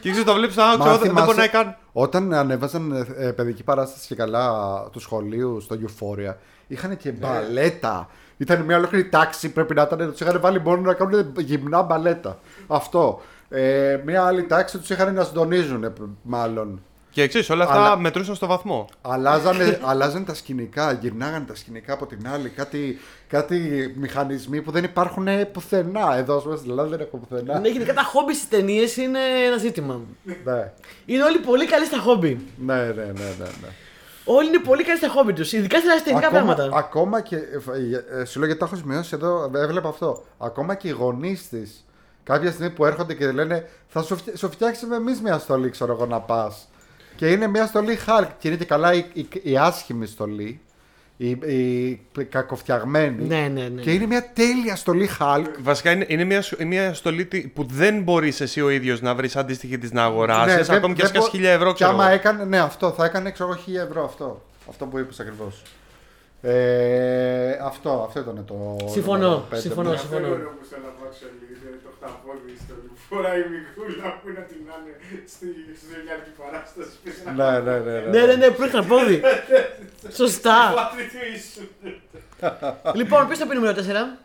Και ξέρει, το βλέπει στον άκουσα, Μα δεν δεν θυμάσαι, μπορεί να κάνει. Όταν ανέβαζαν ε, ε, παιδική παράσταση και καλά του σχολείου στο Euphoria, είχαν και Ναι. μπαλέτα. Ήταν μια ολόκληρη τάξη, πρέπει να ήταν. Τους είχαν βάλει μόνο να κάνουν γυμνά μπαλέτα. Αυτό. Ε, μια άλλη τάξη τους είχαν να συντονίζουν, ε, μάλλον. Και ξέρει, όλα αυτά Αλλά- μετρούσαν στο βαθμό. Αλλάζανε, αλλάζανε τα σκηνικά, γυρνάγανε τα σκηνικά από την άλλη. Κάτι, κάτι μηχανισμοί που δεν υπάρχουν πουθενά. Εδώ, ας πούμε, στην Ελλάδα δεν έχω πουθενά. Ναι, γενικά τα χόμπι στις ταινίες είναι ένα ζήτημα. ναι. Είναι όλοι πολύ καλοί στα χόμπι. ναι, ναι, ναι, ναι, ναι. Όλοι είναι πολύ καλοί στα χόμπι τους. Ειδικά στα αριστερικά πράγματα. ακόμα και. ε, ε, Σου λέω γιατί το έχω σημειώσει εδώ, έβλεπα αυτό. Ακόμα και οι γονείς της, κάποια στιγμή που έρχονται και λένε Θα σου, φτια- σου φτιάξουμε εμείς μια στολή, ξέρω εγώ να πας. Και είναι μια στολή Hulk. Και είναι και καλά η, η, η άσχημη στολή. Η, η, κακοφτιαγμένη. Ναι, ναι, ναι. Και είναι μια τέλεια στολή Hulk. Βασικά είναι, είναι μια, σου- μια στολή τι- που δεν μπορείς εσύ ο ίδιος να βρεις αντίστοιχη της να αγοράσεις. Ναι, δεν- ακόμη και δεν αν μπο- 1000 ευρώ, Και ξέρω. άμα εγώ. έκανε, ναι, αυτό θα έκανε, ξέρω εγώ, 1000 ευρώ αυτό. Αυτό που είπες ακριβώς. Ε, αυτό, αυτό ήταν το. Συμφωνώ, νούμερο πέντε συμφωνώ, μου. συμφωνώ. Αυτό είναι που θέλω να βάξω λίγο το χταπόδι στο φοράει η Μικούλα που είναι να την άνε στη ζωγιάρικη παράσταση. Πες να Ναι, ναι, ναι. Ναι, ναι, ναι, πρώτα πόδι. Σωστά. Πάτρι του ίσου. λοιπόν, ποιος θα πει νούμερο 4.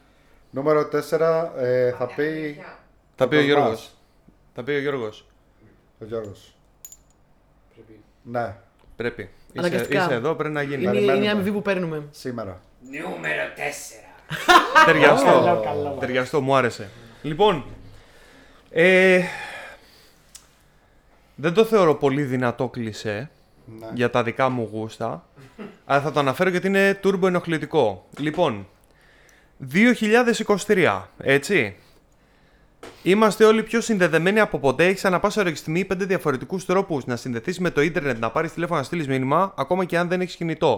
Νούμερο 4 ε, θα πει Θα πει ο Κοσμάς. Γιώργος. Θα πει ο Γιώργος. ο Γιώργος. Πρέπει. Ναι, Πρέπει. Είσαι, Αναγκαστικά. είσαι εδώ, πρέπει να γίνει. Είναι, Περιμένουμε. είναι η αμοιβή που παίρνουμε. σήμερα. Νούμερο 4. Ταιριαστό. Ταιριαστό, μου άρεσε. Λοιπόν, ε, δεν το θεωρώ πολύ δυνατό κλισέ Ναι. για τα δικά μου γούστα, αλλά θα το αναφέρω γιατί είναι turbo ενοχλητικό. Λοιπόν, 2023, έτσι. Είμαστε όλοι πιο συνδεδεμένοι από ποτέ. Έχεις ανά πάσα ορεξιτιμή πέντε διαφορετικούς τρόπους να συνδεθείς με το ίντερνετ, να πάρεις τηλέφωνο, να στείλεις μήνυμα, ακόμα και αν δεν έχεις κινητό.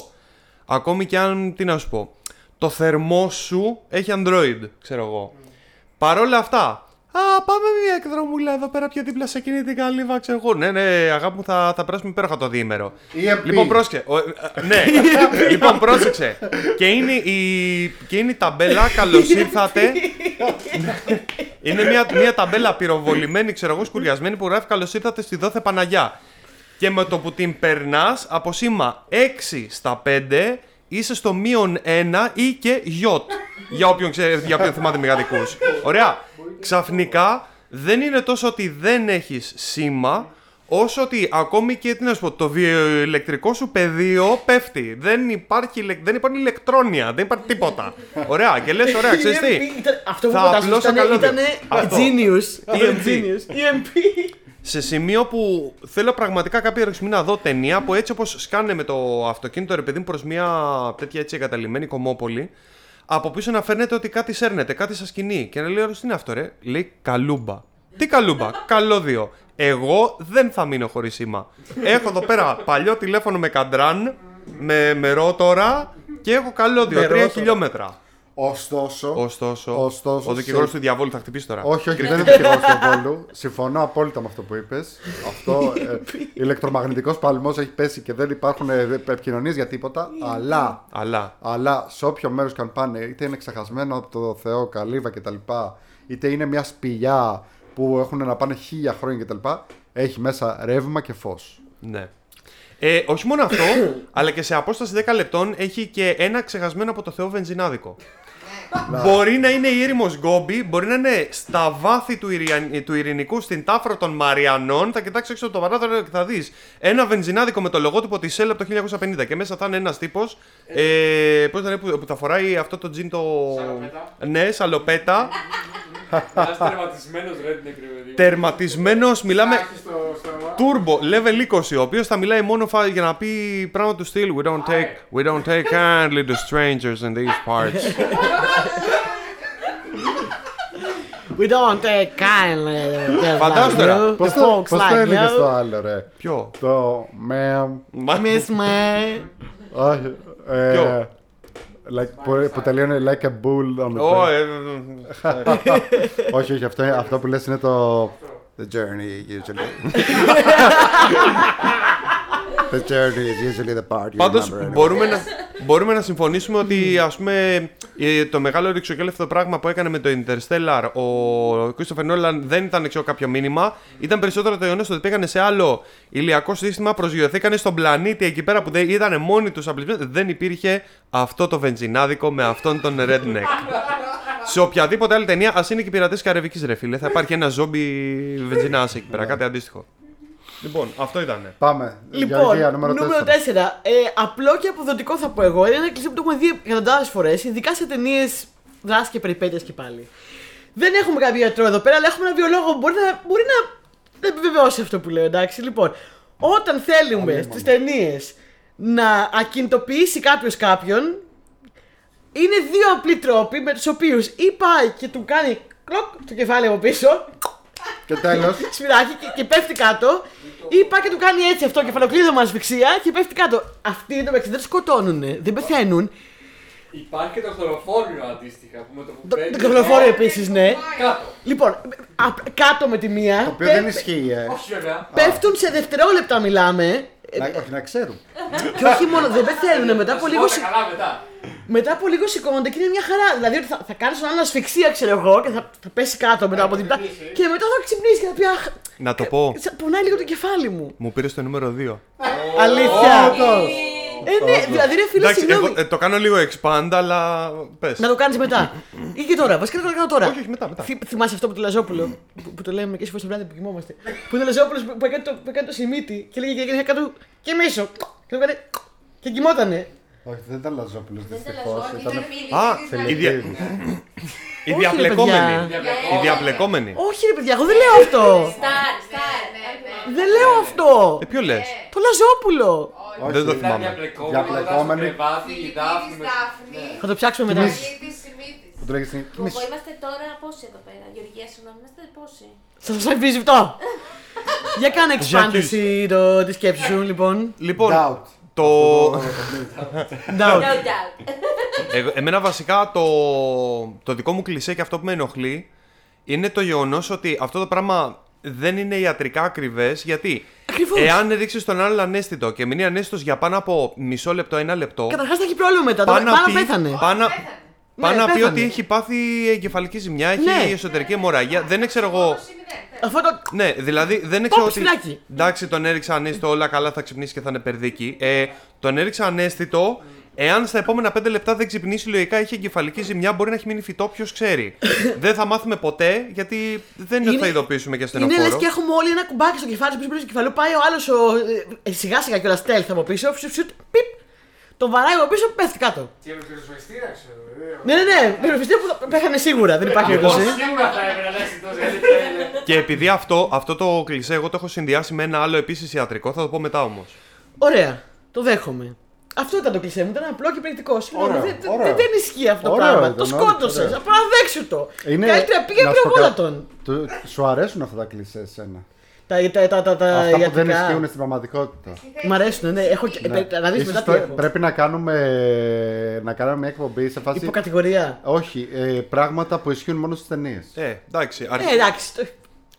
Ακόμη και αν, τι να σου πω, το θερμό σου έχει Android, ξέρω εγώ. Παρόλα αυτά, Α, πάμε μια εκδρομούλα εδώ πέρα πιο δίπλα σε εκείνη την καλύβα, ξέρω εγώ. Ναι, ναι, αγάπη μου, θα, θα περάσουμε υπέροχα το διήμερο. EMP. Λοιπόν, πρόσεξε. Ο, ε, ε, ναι, *laughs* λοιπόν, πρόσεξε. Και είναι η, και είναι η ταμπέλα, *laughs* καλώς ήρθατε. είναι μια, μια ταμπέλα πυροβολημένη, ξέρω εγώ, σκουριασμένη που γράφει καλώς ήρθατε στη δόθε Παναγιά. Και με το που την περνάς, από σήμα 6 στα 5 είσαι στο μείον 1 ή και γιότ. για όποιον, ξέρει, για όποιον θυμάται μεγαδικού. Ωραία. Ξαφνικά δεν είναι τόσο ότι δεν έχεις σήμα, όσο ότι ακόμη και τι να σου πω, το βιοηλεκτρικό σου πεδίο πέφτει. Δεν υπάρχει, ηλεκ- δεν υπάρχει ηλεκτρόνια, δεν υπάρχει τίποτα. Ωραία. Και λες, ωραία, ξέρεις τι; Ήταν- Αυτό που Θα φαντάζομαι απλώσω ήταν, καλώδιο. ήταν Αυτό. genius. Ήταν EMP. genius. EMP. Σε σημείο που θέλω πραγματικά κάποια στιγμή να δω ταινία που έτσι όπως σκάνε με το αυτοκίνητο ρε παιδί μου προς μια τέτοια έτσι εγκαταλειμμένη κομμόπολη από πίσω να φαίνεται ότι κάτι σέρνεται, κάτι σας κινεί και να λέει «Ωραία, τι είναι αυτό ρε» λέει «Καλούμπα». Τι καλούμπα, *laughs* καλώδιο. Εγώ δεν θα μείνω χωρίς σήμα. Έχω εδώ πέρα παλιό τηλέφωνο με καντράν, με, με ρότορα και έχω καλώδιο, Με 3 ρότορα. χιλιόμετρα. Ωστόσο, Ωστόσο, Ωστόσο, ο δικηγόρος σε- του διαβόλου θα χτυπήσει τώρα. Όχι, όχι, δεν είναι δικηγόρος του Απόλλου. Συμφωνώ απόλυτα με αυτό που είπες. Αυτό. Ε, *laughs* ηλεκτρομαγνητικός παλμός έχει πέσει και δεν υπάρχουν επικοινωνίες για τίποτα. Αλλά, Αλλά, αλλά σε όποιο μέρος και αν πάνε, είτε είναι ξεχασμένο από το Θεό, καλύβα κτλ., είτε είναι μια σπηλιά που έχουν να πάνε χίλια χρόνια κτλ., έχει μέσα ρεύμα και φως. Ναι. Ε, όχι μόνο αυτό, *coughs* αλλά και σε απόσταση 10 λεπτών έχει και ένα ξεχασμένο από το Θεό βενζινάδικο. Μπορεί να είναι η έρημο Γκόμπι, μπορεί να είναι στα βάθη του, Ιρια- του Ειρηνικού, στην τάφρο των Μαριανών. Θα κοιτάξεις έξω από το παράθυρο και θα δεις ένα βενζινάδικο με το λογότυπο τη Shell από το 1950. Και μέσα θα είναι ένας τύπος ε, πώς θα είναι, που, που θα φοράει αυτό το τζιν το. Σαλοπέτα. Ναι, σαλοπέτα. Ένας τερματισμένος redneck, ρε παιδί. Τερματισμένος, μιλάμε. Έχει στο στόμα. Turbo, level 20, ο οποίος θα μιλάει μόνο φα- για να πει πράγματα του στυλ. We don't take, we don't take kindly to strangers in these parts. We don't take kindly. just Φαντάσου like τώρα. you, Πώς the το, folks πώς το like έλεγες you. το άλλο, ρε; Ποιο; Το ma'am. Μα- Miss me. Όχι. ε, Ποιο; Like, που, που τελείωνε like a bull on the Ω, train. ε, όχι, όχι, αυτό, αυτό που λες είναι το... The journey usually. *laughs* the journey is usually the part you Πάντως remember anyway. μπορούμε, να, μπορούμε να συμφωνήσουμε ότι ας πούμε ε, το μεγάλο ρηξοκέλευτο πράγμα που έκανε με το Interstellar ο Christopher Nolan δεν ήταν ξέρω κάποιο μήνυμα. Ήταν περισσότερο το γεγονός ότι πήγανε σε άλλο ηλιακό σύστημα, προσγειωθήκανε στον πλανήτη εκεί πέρα που δεν ήταν μόνοι τους απλισμένοι. Δεν υπήρχε αυτό το βενζινάδικο με αυτόν τον redneck. σε οποιαδήποτε άλλη ταινία, ας είναι και οι πειρατές Καραβική ρε φίλε, θα υπάρχει ένα ζόμπι βενζινάς εκεί πέρα, κάτι αντίστοιχο. Λοιπόν, αυτό ήταν. Πάμε. Λοιπόν, Γεωργία, νούμερο 4. 4. Ε, απλό και αποδοτικό θα πω εγώ. Είναι ένα κλεισί που το έχουμε δει εκατοντάδες φορές, ειδικά σε ταινίες δράσης και περιπέτειες και πάλι. Δεν έχουμε κάποιο γιατρό εδώ πέρα, αλλά έχουμε ένα βιολόγο που μπορεί να, μπορεί να, να επιβεβαιώσει αυτό που λέω, εντάξει. Λοιπόν, όταν θέλουμε στις ταινίες να ακινητοποιήσει κάποιος κάποιον, είναι δύο απλοί τρόποι με τους οποίους ή πάει και του κάνει κλοκ στο κεφάλι από πίσω, Και τέλος. *laughs* σφυράκι και, και πέφτει κάτω. Ή πάει και του κάνει έτσι αυτό, κεφαλοκλείδωμα ασφυξία και πέφτει κάτω. Αυτοί το μεταξύ δεν σκοτώνουν, δεν πεθαίνουν. Υπάρχει και το χλωροφόριο αντίστοιχα που με το που Το, μπαίνει. το κυκλοφόριο επίσης, ναι. Κάτω. Λοιπόν, α- κάτω με τη μία. Το οποίο πέ- δεν ισχύει, ε. Όχι βέβαια. Πέφτουν σε δευτερόλεπτα, μιλάμε. Ε, Να- Όχι, να ξέρουν. και όχι μόνο, δεν πεθαίνουν. Μετά από, λίγο, Σηκώνται σι- καλά μετά. Μετά από λίγο σηκώνονται και είναι μια χαρά. Δηλαδή ότι θα, θα κάνεις τον άλλο ασφυξία, ξέρω εγώ, και θα, θα πέσει κάτω μετά από την πτά. Και μετά θα ξυπνήσει και θα πει Αχ, Να το πω. σα- πονάει λίγο το κεφάλι μου. Μου πήρες το νούμερο 2. Αλήθεια. Όντως. Ε, ναι, δηλαδή ρε φίλε, Εντάξει, συγγνώμη. εγώ, ε, το κάνω λίγο expand, αλλά πες. Να το κάνεις μετά. *clears throat* Ή και τώρα, βασικά να το κάνω τώρα. Όχι, όχι, μετά, μετά. Θυ- θυμάσαι αυτό που το Λαζόπουλο, που, που το λέμε μερικέ φορές το βράδυ που κοιμόμαστε. Που είναι ο Λαζόπουλος που, που, έκανε το, που έκανε το σημείτι και λέγε και έκανε κάτω και μίσο. Και το έκανε και κοιμότανε. Όχι, δεν ήταν Λαζόπουλος, Δεν ήταν δυστυχώς. λαζό, Ήταν ήταν φίλη. Α, φίλη, η δια- Θελητήδης. Η Όχι, ρε, διαπλεκόμενη. παιδιά. Η διαπλεκόμενη. Όχι ρε παιδιά, εγώ δεν λέω αυτό. Στάρ, στάρ. Ναι, ναι. δεν λέω αυτό. Ε, ποιο λες; Το Λαζόπουλο. Όχι, Δεν το ήταν θυμάμαι. Διαπλεκόμενη. Διαπλεκόμενη. Κρεβάτι, η Δάφνης. Φιλικής Δάφνη. Θα το ψάξουμε μετά. Φιλικής Σιμίτης. Που το λέγες στην- Εγώ είμαστε τώρα πόσοι εδώ πέρα. Γεωργία, συγγνώμη, είμαστε πόσοι; Θα σας αφήσει αυτό. Για κάνε εξπάντηση το, τη σκέψη σου, λοιπόν. Λοιπόν, Doubt. Το. Doubt. No doubt. Εγώ- εμένα βασικά το, το δικό μου κλισέ και αυτό που με ενοχλεί είναι το γεγονός ότι αυτό το πράγμα δεν είναι ιατρικά ακριβές. Γιατί Ακριβώς. εάν ρίξει τον άλλον ανέστητο και μείνει ανέστητος για πάνω από μισό λεπτό, ένα λεπτό. Καταρχάς θα έχει πρόβλημα μετά. Το Πάει να πάνω πει- πέθανε. πάει να- πάει Ναι, να πει πέθανε. ότι έχει πάθει εγκεφαλική ζημιά, έχει Ναι. εσωτερική αιμορραγία. Δεν ξέρω εγώ. Πώς είναι, ναι. Αυτό το. Ναι, δηλαδή δεν ξέρω Πόπ, ότι. σφυράκι. Εντάξει, τον έριξα ανέστητο, όλα καλά θα ξυπνήσει και θα είναι περδίκι. Ε, τον έριξα ανέστητο. Εάν στα επόμενα 5 λεπτά δεν ξυπνήσει, λογικά έχει εγκεφαλική ζημιά, μπορεί να έχει μείνει φυτό, ποιος ξέρει. *coughs* δεν θα μάθουμε ποτέ, γιατί δεν είναι ότι θα Είναι- ειδοποιήσουμε και Είναι στενοφόρο. λες και έχουμε όλοι ένα κουμπάκι στο κεφάλι, στο πίσω του κεφαλού. Πάει ο άλλος ε, σιγά σιγά κιόλας stealth από πίσω. Φσουτ, φσουτ, πιπ. Τον βαράει από πίσω, πέφτει κάτω. Και με πυροσβεστήρα, ξέρω. Ε, Ναι, ναι, ναι. Πυροσβεστήρα που θα- πέθανε σίγουρα. Δεν υπάρχει Λοιπόν, περίπτωση. Σίγουρα θα έπρεπε να είσαι τόσο γιατί θέλει. Και επειδή αυτό, αυτό το κλισέ, εγώ το έχω συνδυάσει με ένα άλλο επίσης ιατρικό, θα το πω μετά όμως. Ωραία. Το δέχομαι. Αυτό ήταν το κλεισέ μου. Ήταν απλό και περιεκτικό. Συγγνώμη. Ωραίο, Δεν, δεν- ωραίο. δεν ισχύει αυτό το Ωραίο πράγμα. ήταν, Το ωραίο, σκότωσες. ωραίο. Απαραδέξου το. Είναι... Καλύτερα πήγε να σου πω πυροβόλατον. κάτι. Του- Σου αρέσουν αυτά τα κλισέ εσένα. Τα, τα, τα, τα, τα Αυτά που δεν ιατρικά. ισχύουν στην πραγματικότητα. Μ' αρέσουν, ναι. Έχω, και- Ναι. ε, Να δεις Ίσως μετά τι πρέ- έχω. Πρέπει να κάνουμε, να κάνουμε μια εκπομπή σε φάση. Υποκατηγορία. Όχι, ε, πράγματα που ισχύουν μόνο στις ταινίες. Ε, εντάξει. αρχ- Ε, εντάξει.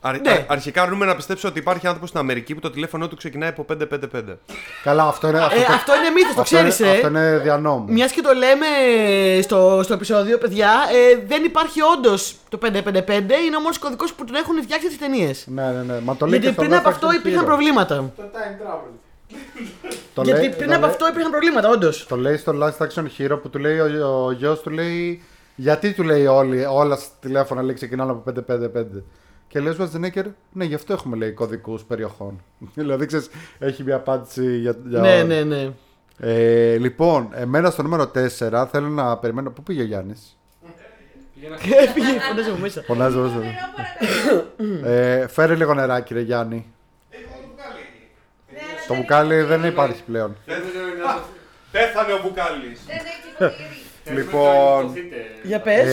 Το- αρ- ναι. α- αρχικά αρνούμε να πιστέψω ότι υπάρχει άνθρωπος στην Αμερική που το τηλέφωνο του ξεκινάει από 555. Καλά, αυτό είναι. Αυτό, Ε, το- αυτό είναι μύθος, το αυτό είναι- ξέρεις, Αυτό ε. είναι διανόμου. Μιας και το λέμε στο, στο επεισόδιο, παιδιά, ε, δεν υπάρχει όντως το 555, είναι ο μόνο κωδικός που τον έχουν φτιάξει τι ταινίες. Ναι, ναι, ναι. Μα το λέει Γιατί και στο πριν από Last αυτό Action υπήρχαν Hero. προβλήματα. Το time travel. Το Γιατί λέει- πριν το από λέει- αυτό υπήρχαν προβλήματα, όντως. Το λέει στο Last Action Hero που του λέει ο, ο γιος του λέει Γιατί του λέει όλοι, όλα στα τηλέφωνα λέει ξεκινάνε από 555. Και λέει ο Schwarzenegger, ναι, γι' αυτό έχουμε λέει κωδικούς περιοχών. *laughs* δηλαδή, ξέρεις, έχει μια απάντηση για. για Ναι, ναι, ναι. Ε, λοιπόν, εμένα στο νούμερο 4 θέλω να περιμένω. Πού πήγε ο Γιάννης; Έφυγε, φωνάζει από μέσα. Φωνάζει όσο. ε, φέρε λίγο νεράκι, ρε Γιάννη. Το μπουκάλι δεν υπάρχει πλέον. Πέθανε ο Μπουκάλης. Δεν έχει ποτήρι. Λοιπόν, Για πες.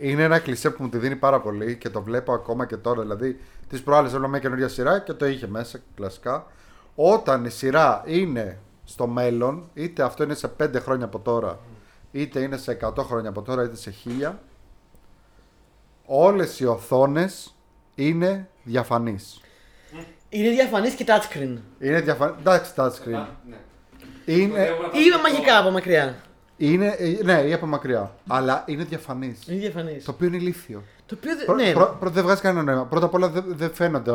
Ε, είναι ένα κλισέ που μου τη δίνει πάρα πολύ και το βλέπω ακόμα και τώρα. Δηλαδή, τις προάλλες έβλεπα μια καινούργια σειρά και το είχε μέσα κλασικά. Όταν η σειρά είναι στο μέλλον, είτε αυτό είναι σε 5 χρόνια από τώρα, είτε είναι σε 100 χρόνια από τώρα, είτε σε 1000, όλες οι οθόνες είναι διαφανείς. Είναι διαφανής και touchscreen. Είναι διαφανείς. Εντάξει, touchscreen. Είναι, Ή με μαγικά από μακριά. Είναι, ε, ναι, ή από μακριά. Αλλά είναι διαφανείς. Είναι διαφανής. Το οποίο είναι ηλίθιο. Το οποίο. Πρω- δεν- Ναι. πρω- πρώτα δεν βγάζει κανένα νόημα. Πρώτα απ' όλα δεν, δεν φαίνονται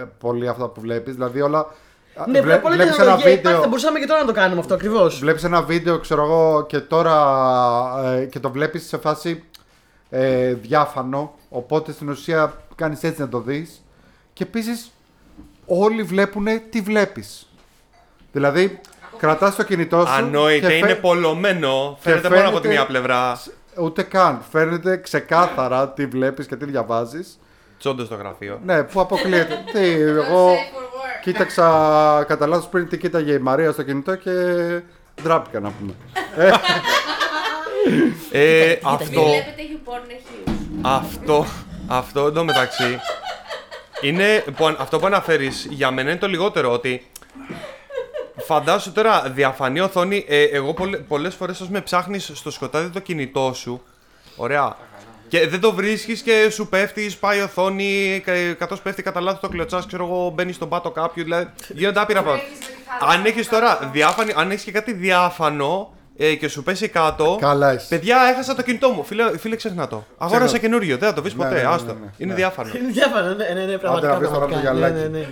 ε, πολύ αυτά που βλέπεις. Δηλαδή όλα. Ναι, βλέ- πολλά βλέπεις τεχνολογία υπάρχει, θα μπορούσαμε και τώρα να το κάνουμε αυτό ακριβώς. Βλέπεις ένα βίντεο, ξέρω εγώ, και τώρα ε, και το βλέπεις σε φάση ε, διάφανο, οπότε στην ουσία κάνεις έτσι να το δεις και επίσης όλοι βλέπουν τι βλέπεις. Δηλαδή, κρατάς το κινητό σου Ανόητε, και είναι φαι- πολλωμένο. Φαίνεται μόνο από τη φαίνεται- μία πλευρά. Ούτε καν. Φαίνεται ξεκάθαρα τι βλέπεις και τι διαβάζεις. Τσόντο στο γραφείο. Ναι, που αποκλείεται. *laughs* τι, εγώ Safe for work. κοίταξα κατά λάθος πριν τι κοίταγε η Μαρία στο κινητό και ντράπηκα να πούμε. Ε, αυτό, Βλέπετε έχει πόρνο έχει. αυτό, αυτό εντωμεταξύ είναι που, αν- αυτό που αναφέρεις για μένα είναι το λιγότερο ότι φαντάσου τώρα διαφανή οθόνη. Ε, εγώ πολλέ, πολλές φορές ως με ψάχνεις στο σκοτάδι το κινητό σου. Ωραία. Και δεν το βρίσκεις και σου πέφτεις, σπάει η οθόνη, κα- καθώς πέφτει κατά λάθος το κλωτσάς, ξέρω εγώ, μπαίνεις στον πάτο κάποιου, δηλαδή γίνονται άπειρα πράγματα. Έχεις με τη χάρη. Αν έχεις τώρα διάφανη, αν έχεις και κάτι διάφανο ε, και σου πέσει κάτω, Καλά είσαι. Παιδιά, έχασα το κινητό μου. Φίλε, φίλε ξεχνά το. Αγόρασα Ξεχνά. καινούριο. Δεν θα το βρεις Ναι, ποτέ. ναι, ναι, Άστο. ναι, ναι. Είναι Ναι. διάφανο. Είναι διάφανο, ναι, ναι, ναι, πραγματικά. να βρεις τώρα το πραγματικά. Ναι, γυαλάκι. ναι, ναι.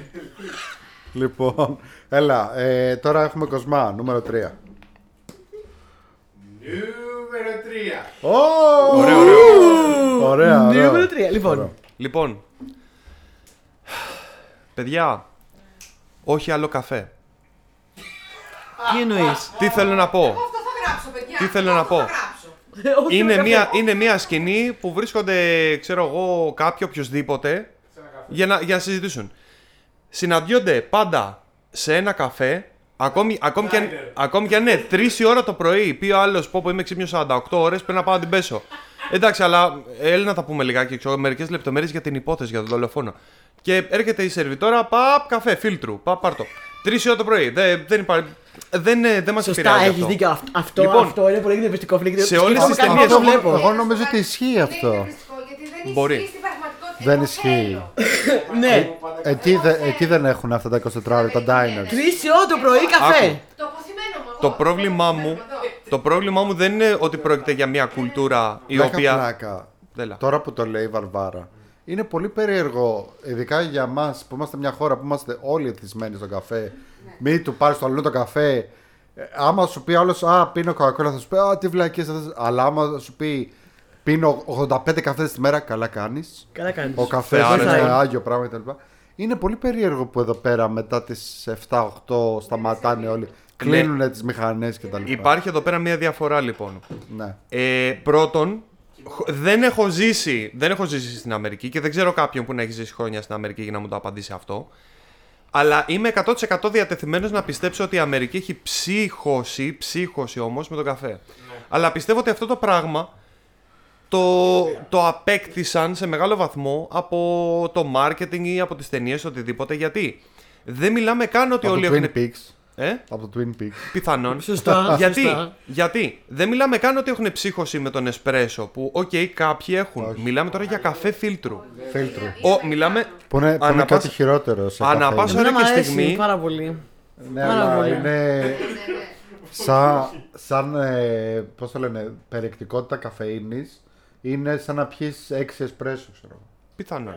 Λοιπόν, έλα, ε, τώρα έχουμε Κοσμά, νούμερο 3. Νούμερο 3. Ωραίο, ωραίο. Ωραία, ωραία. Νούμερο 3. Λοιπόν, Ωραίο. Λοιπόν. Παιδιά, όχι άλλο καφέ. τι εννοείς; Τι θέλω να πω; Αυτό θα γράψω, παιδιά. Τι θέλω να Αυτό πω; Θα γράψω. Είναι μια, είναι μια σκηνή που βρίσκονται, ξέρω εγώ, κάποιοι οποιοδήποτε για να, για να συζητήσουν. Συναντιόνται πάντα σε ένα καφέ, ακόμη, ακόμη, και, αν- ακόμη και αν είναι 3 η ώρα το πρωί, πει ο άλλος πω, πω είμαι ξύπνιο 48 ώρες, πρέπει να πάω να την πέσω. Εντάξει, αλλά έλα να τα πούμε λιγάκι, ξέρω, μερικές λεπτομέρειες για την υπόθεση, για τον δολοφόνο. Και έρχεται η σερβιτόρα, παπ, καφέ, φίλτρου, παπ, πάρ' το. 3 η ώρα το πρωί. Δεν, δεν υπάρχει. Δεν, ε, δεν μας Σωστά, επηρεάζει. έχεις αυτό. δίκιο. Αυτό, αυτό, Λοιπόν, αυτό είναι πολύ εκνευριστικό φίλε. σε όλες τις Σκέφτομαι ταινίες κάτι Αυτό που εγώ, βλέπω. εγώ νομίζω ότι ισχύει Δεν είναι αυτό. εκνευριστικό, γιατί δεν Μπορεί. Ισχύει στην πραγματικότητα. Δεν Εγώ ισχύει. θέλω. Ναι, Εκεί, δε- εκεί δεν έχουν αυτά τα 24 ώρα, τα diners. τρεις ώρα το πρωί καφέ. Άκου. Το αποθυμένο μου. εγώ. Το πρόβλημά μου, Εδώ. το πρόβλημά μου δεν είναι ότι πρόκειται για μια κουλτούρα η Πλάκα, οποία. πλάκα. Έλα. Τώρα που το λέει η Βαρβάρα, είναι πολύ περίεργο, ειδικά για μας που είμαστε μια χώρα που είμαστε όλοι εθισμένοι στον καφέ. Μην του πάρεις στο αλλού το καφέ. Ε, άμα σου πει άλλος, Α, πίνω κοκακόλα, θα σου πει Α, τι βλακίες αυτέ. Αλλά άμα σου πει Πίνω 85 καφές τη μέρα, καλά κάνεις. Καλά κάνεις. Ο καφέ Θεάρες, είναι ναι. άγιο πράγμα κτλ. Είναι πολύ περίεργο που εδώ πέρα μετά τις 7-8 σταματάνε όλοι. Κλείνουν τις μηχανές κτλ. Υπάρχει εδώ πέρα μια διαφορά λοιπόν. Ναι. Ε, πρώτον, χ- δεν έχω, ζήσει, δεν έχω ζήσει στην Αμερική και δεν ξέρω κάποιον που να έχει ζήσει χρόνια στην Αμερική για να μου το απαντήσει αυτό. Αλλά είμαι 100% διατεθειμένος να πιστέψω ότι η Αμερική έχει ψύχωση, ψύχωση όμως με τον καφέ. Αλλά πιστεύω ότι αυτό το πράγμα το, το απέκτησαν σε μεγάλο βαθμό από το marketing ή από τις ταινίες οτιδήποτε. Γιατί; Δεν μιλάμε καν ότι Από όλοι το έχουν... Twin Peaks. Ε; Από το Twin Peaks. Πιθανόν. Σωστά, *laughs* γιατί, σωστά. γιατί; Δεν μιλάμε καν ότι έχουν ψύχωση με τον εσπρέσο που, οκ, κάποιοι έχουν. Όχι. Μιλάμε τώρα για καφέ φίλτρου. Φίλτρου. Ο, μιλάμε. Που είναι, που Ανά είναι κάτι πάσα- χειρότερο σε ανά καφέ. πάσα- Εμένα ώρα μου και αρέσει στιγμή- πάρα πολύ. Ναι, Πάρα αλλά πολύ. είναι σαν, σαν ε, πώς το λένε, περιεκτικότητα καφεΐνης είναι σαν να πιεις 6 εσπρέσο, ξέρω. εγώ. Πιθανόν.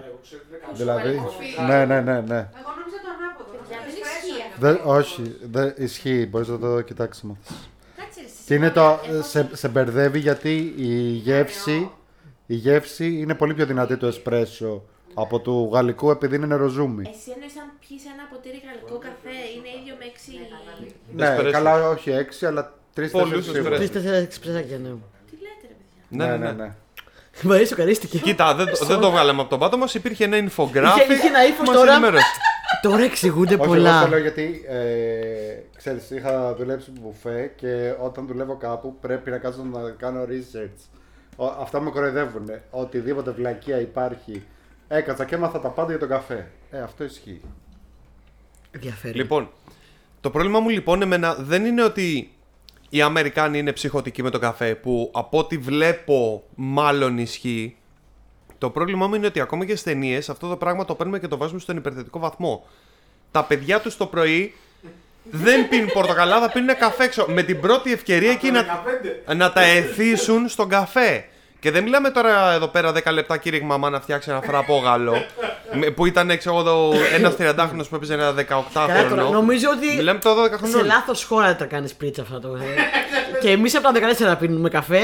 Δηλαδή, κοφή. ναι, ναι, ναι, ναι. Εγώ νόμιζα το ανάποδο. δεν Εσπρέσο ισχύει είναι. Δεν, όχι, δεν ισχύει, μπορείς να το κοιτάξεις να μάθεις. Κάτσε ρε, εσύ Και είναι το, Έχω- σε, σε μπερδεύει γιατί η γεύση, η γεύση είναι πολύ πιο δυνατή του εσπρέσο από του γαλλικού επειδή είναι νεροζούμι. Εσύ εννοείς αν πιείς ένα ποτήρι γαλλικό καφέ, είναι ίδιο με έξι... Ναι, Εσπρέσο. καλά, όχι έξι, αλλά τρεις Πολλούς τέσσερι σίγουρα. εσπρέσο. Τρει-τέσσερα εξυπρεσάκια, ναι. Τι λέτε ρε παιδιά; Ναι, ναι, ναι. Μ' αρέσει, σοκαρίστηκε. Κοίτα, δεν, το- δεν το βγάλαμε από τον πάτο μας. Υπήρχε ένα infographic. Είχε- είχε ένα ύφος που μας τώρα. ενημέρωσε. *laughs* Τώρα εξηγούνται Όχι, εγώ πολλά. το λέω γιατί ε, ξέρεις, είχα δουλέψει μπουφέ και όταν δουλεύω κάπου πρέπει να κάτσω να κάνω research. Ο, αυτά με κοροϊδεύουν. Οτιδήποτε βλακεία υπάρχει. Έκατσα και έμαθα τα πάντα για τον καφέ. Ε, αυτό ισχύει. Ενδιαφέρει. Λοιπόν, το πρόβλημα μου λοιπόν εμένα δεν είναι ότι οι Αμερικάνοι είναι ψυχοτικοί με το καφέ, που από ό,τι βλέπω μάλλον ισχύει. Το πρόβλημά μου είναι ότι ακόμα και στι ταινίε αυτό το πράγμα το παίρνουμε και το βάζουμε στον υπερθετικό βαθμό. Τα παιδιά τους το πρωί δεν πίνουν πορτοκαλάδα, πίνουν καφέ έξω. Με την πρώτη ευκαιρία εκεί να, 15. να τα εθίσουν στον καφέ. Και δεν μιλάμε τώρα εδώ πέρα 10 λεπτά κύριε μαμά να φτιάξει ένα φραπόγαλο. Με- που ήταν ξέρω εγώ ένας 30χρονο που έπαιζε ένα 18χρονο. Καλά, τώρα, νομίζω ότι Μιλάμε τώρα 12 σε χρονών. λάθος χώρα τα κάνεις πρίτσα αυτά το. και εμείς από τα 14 πίνουμε καφέ.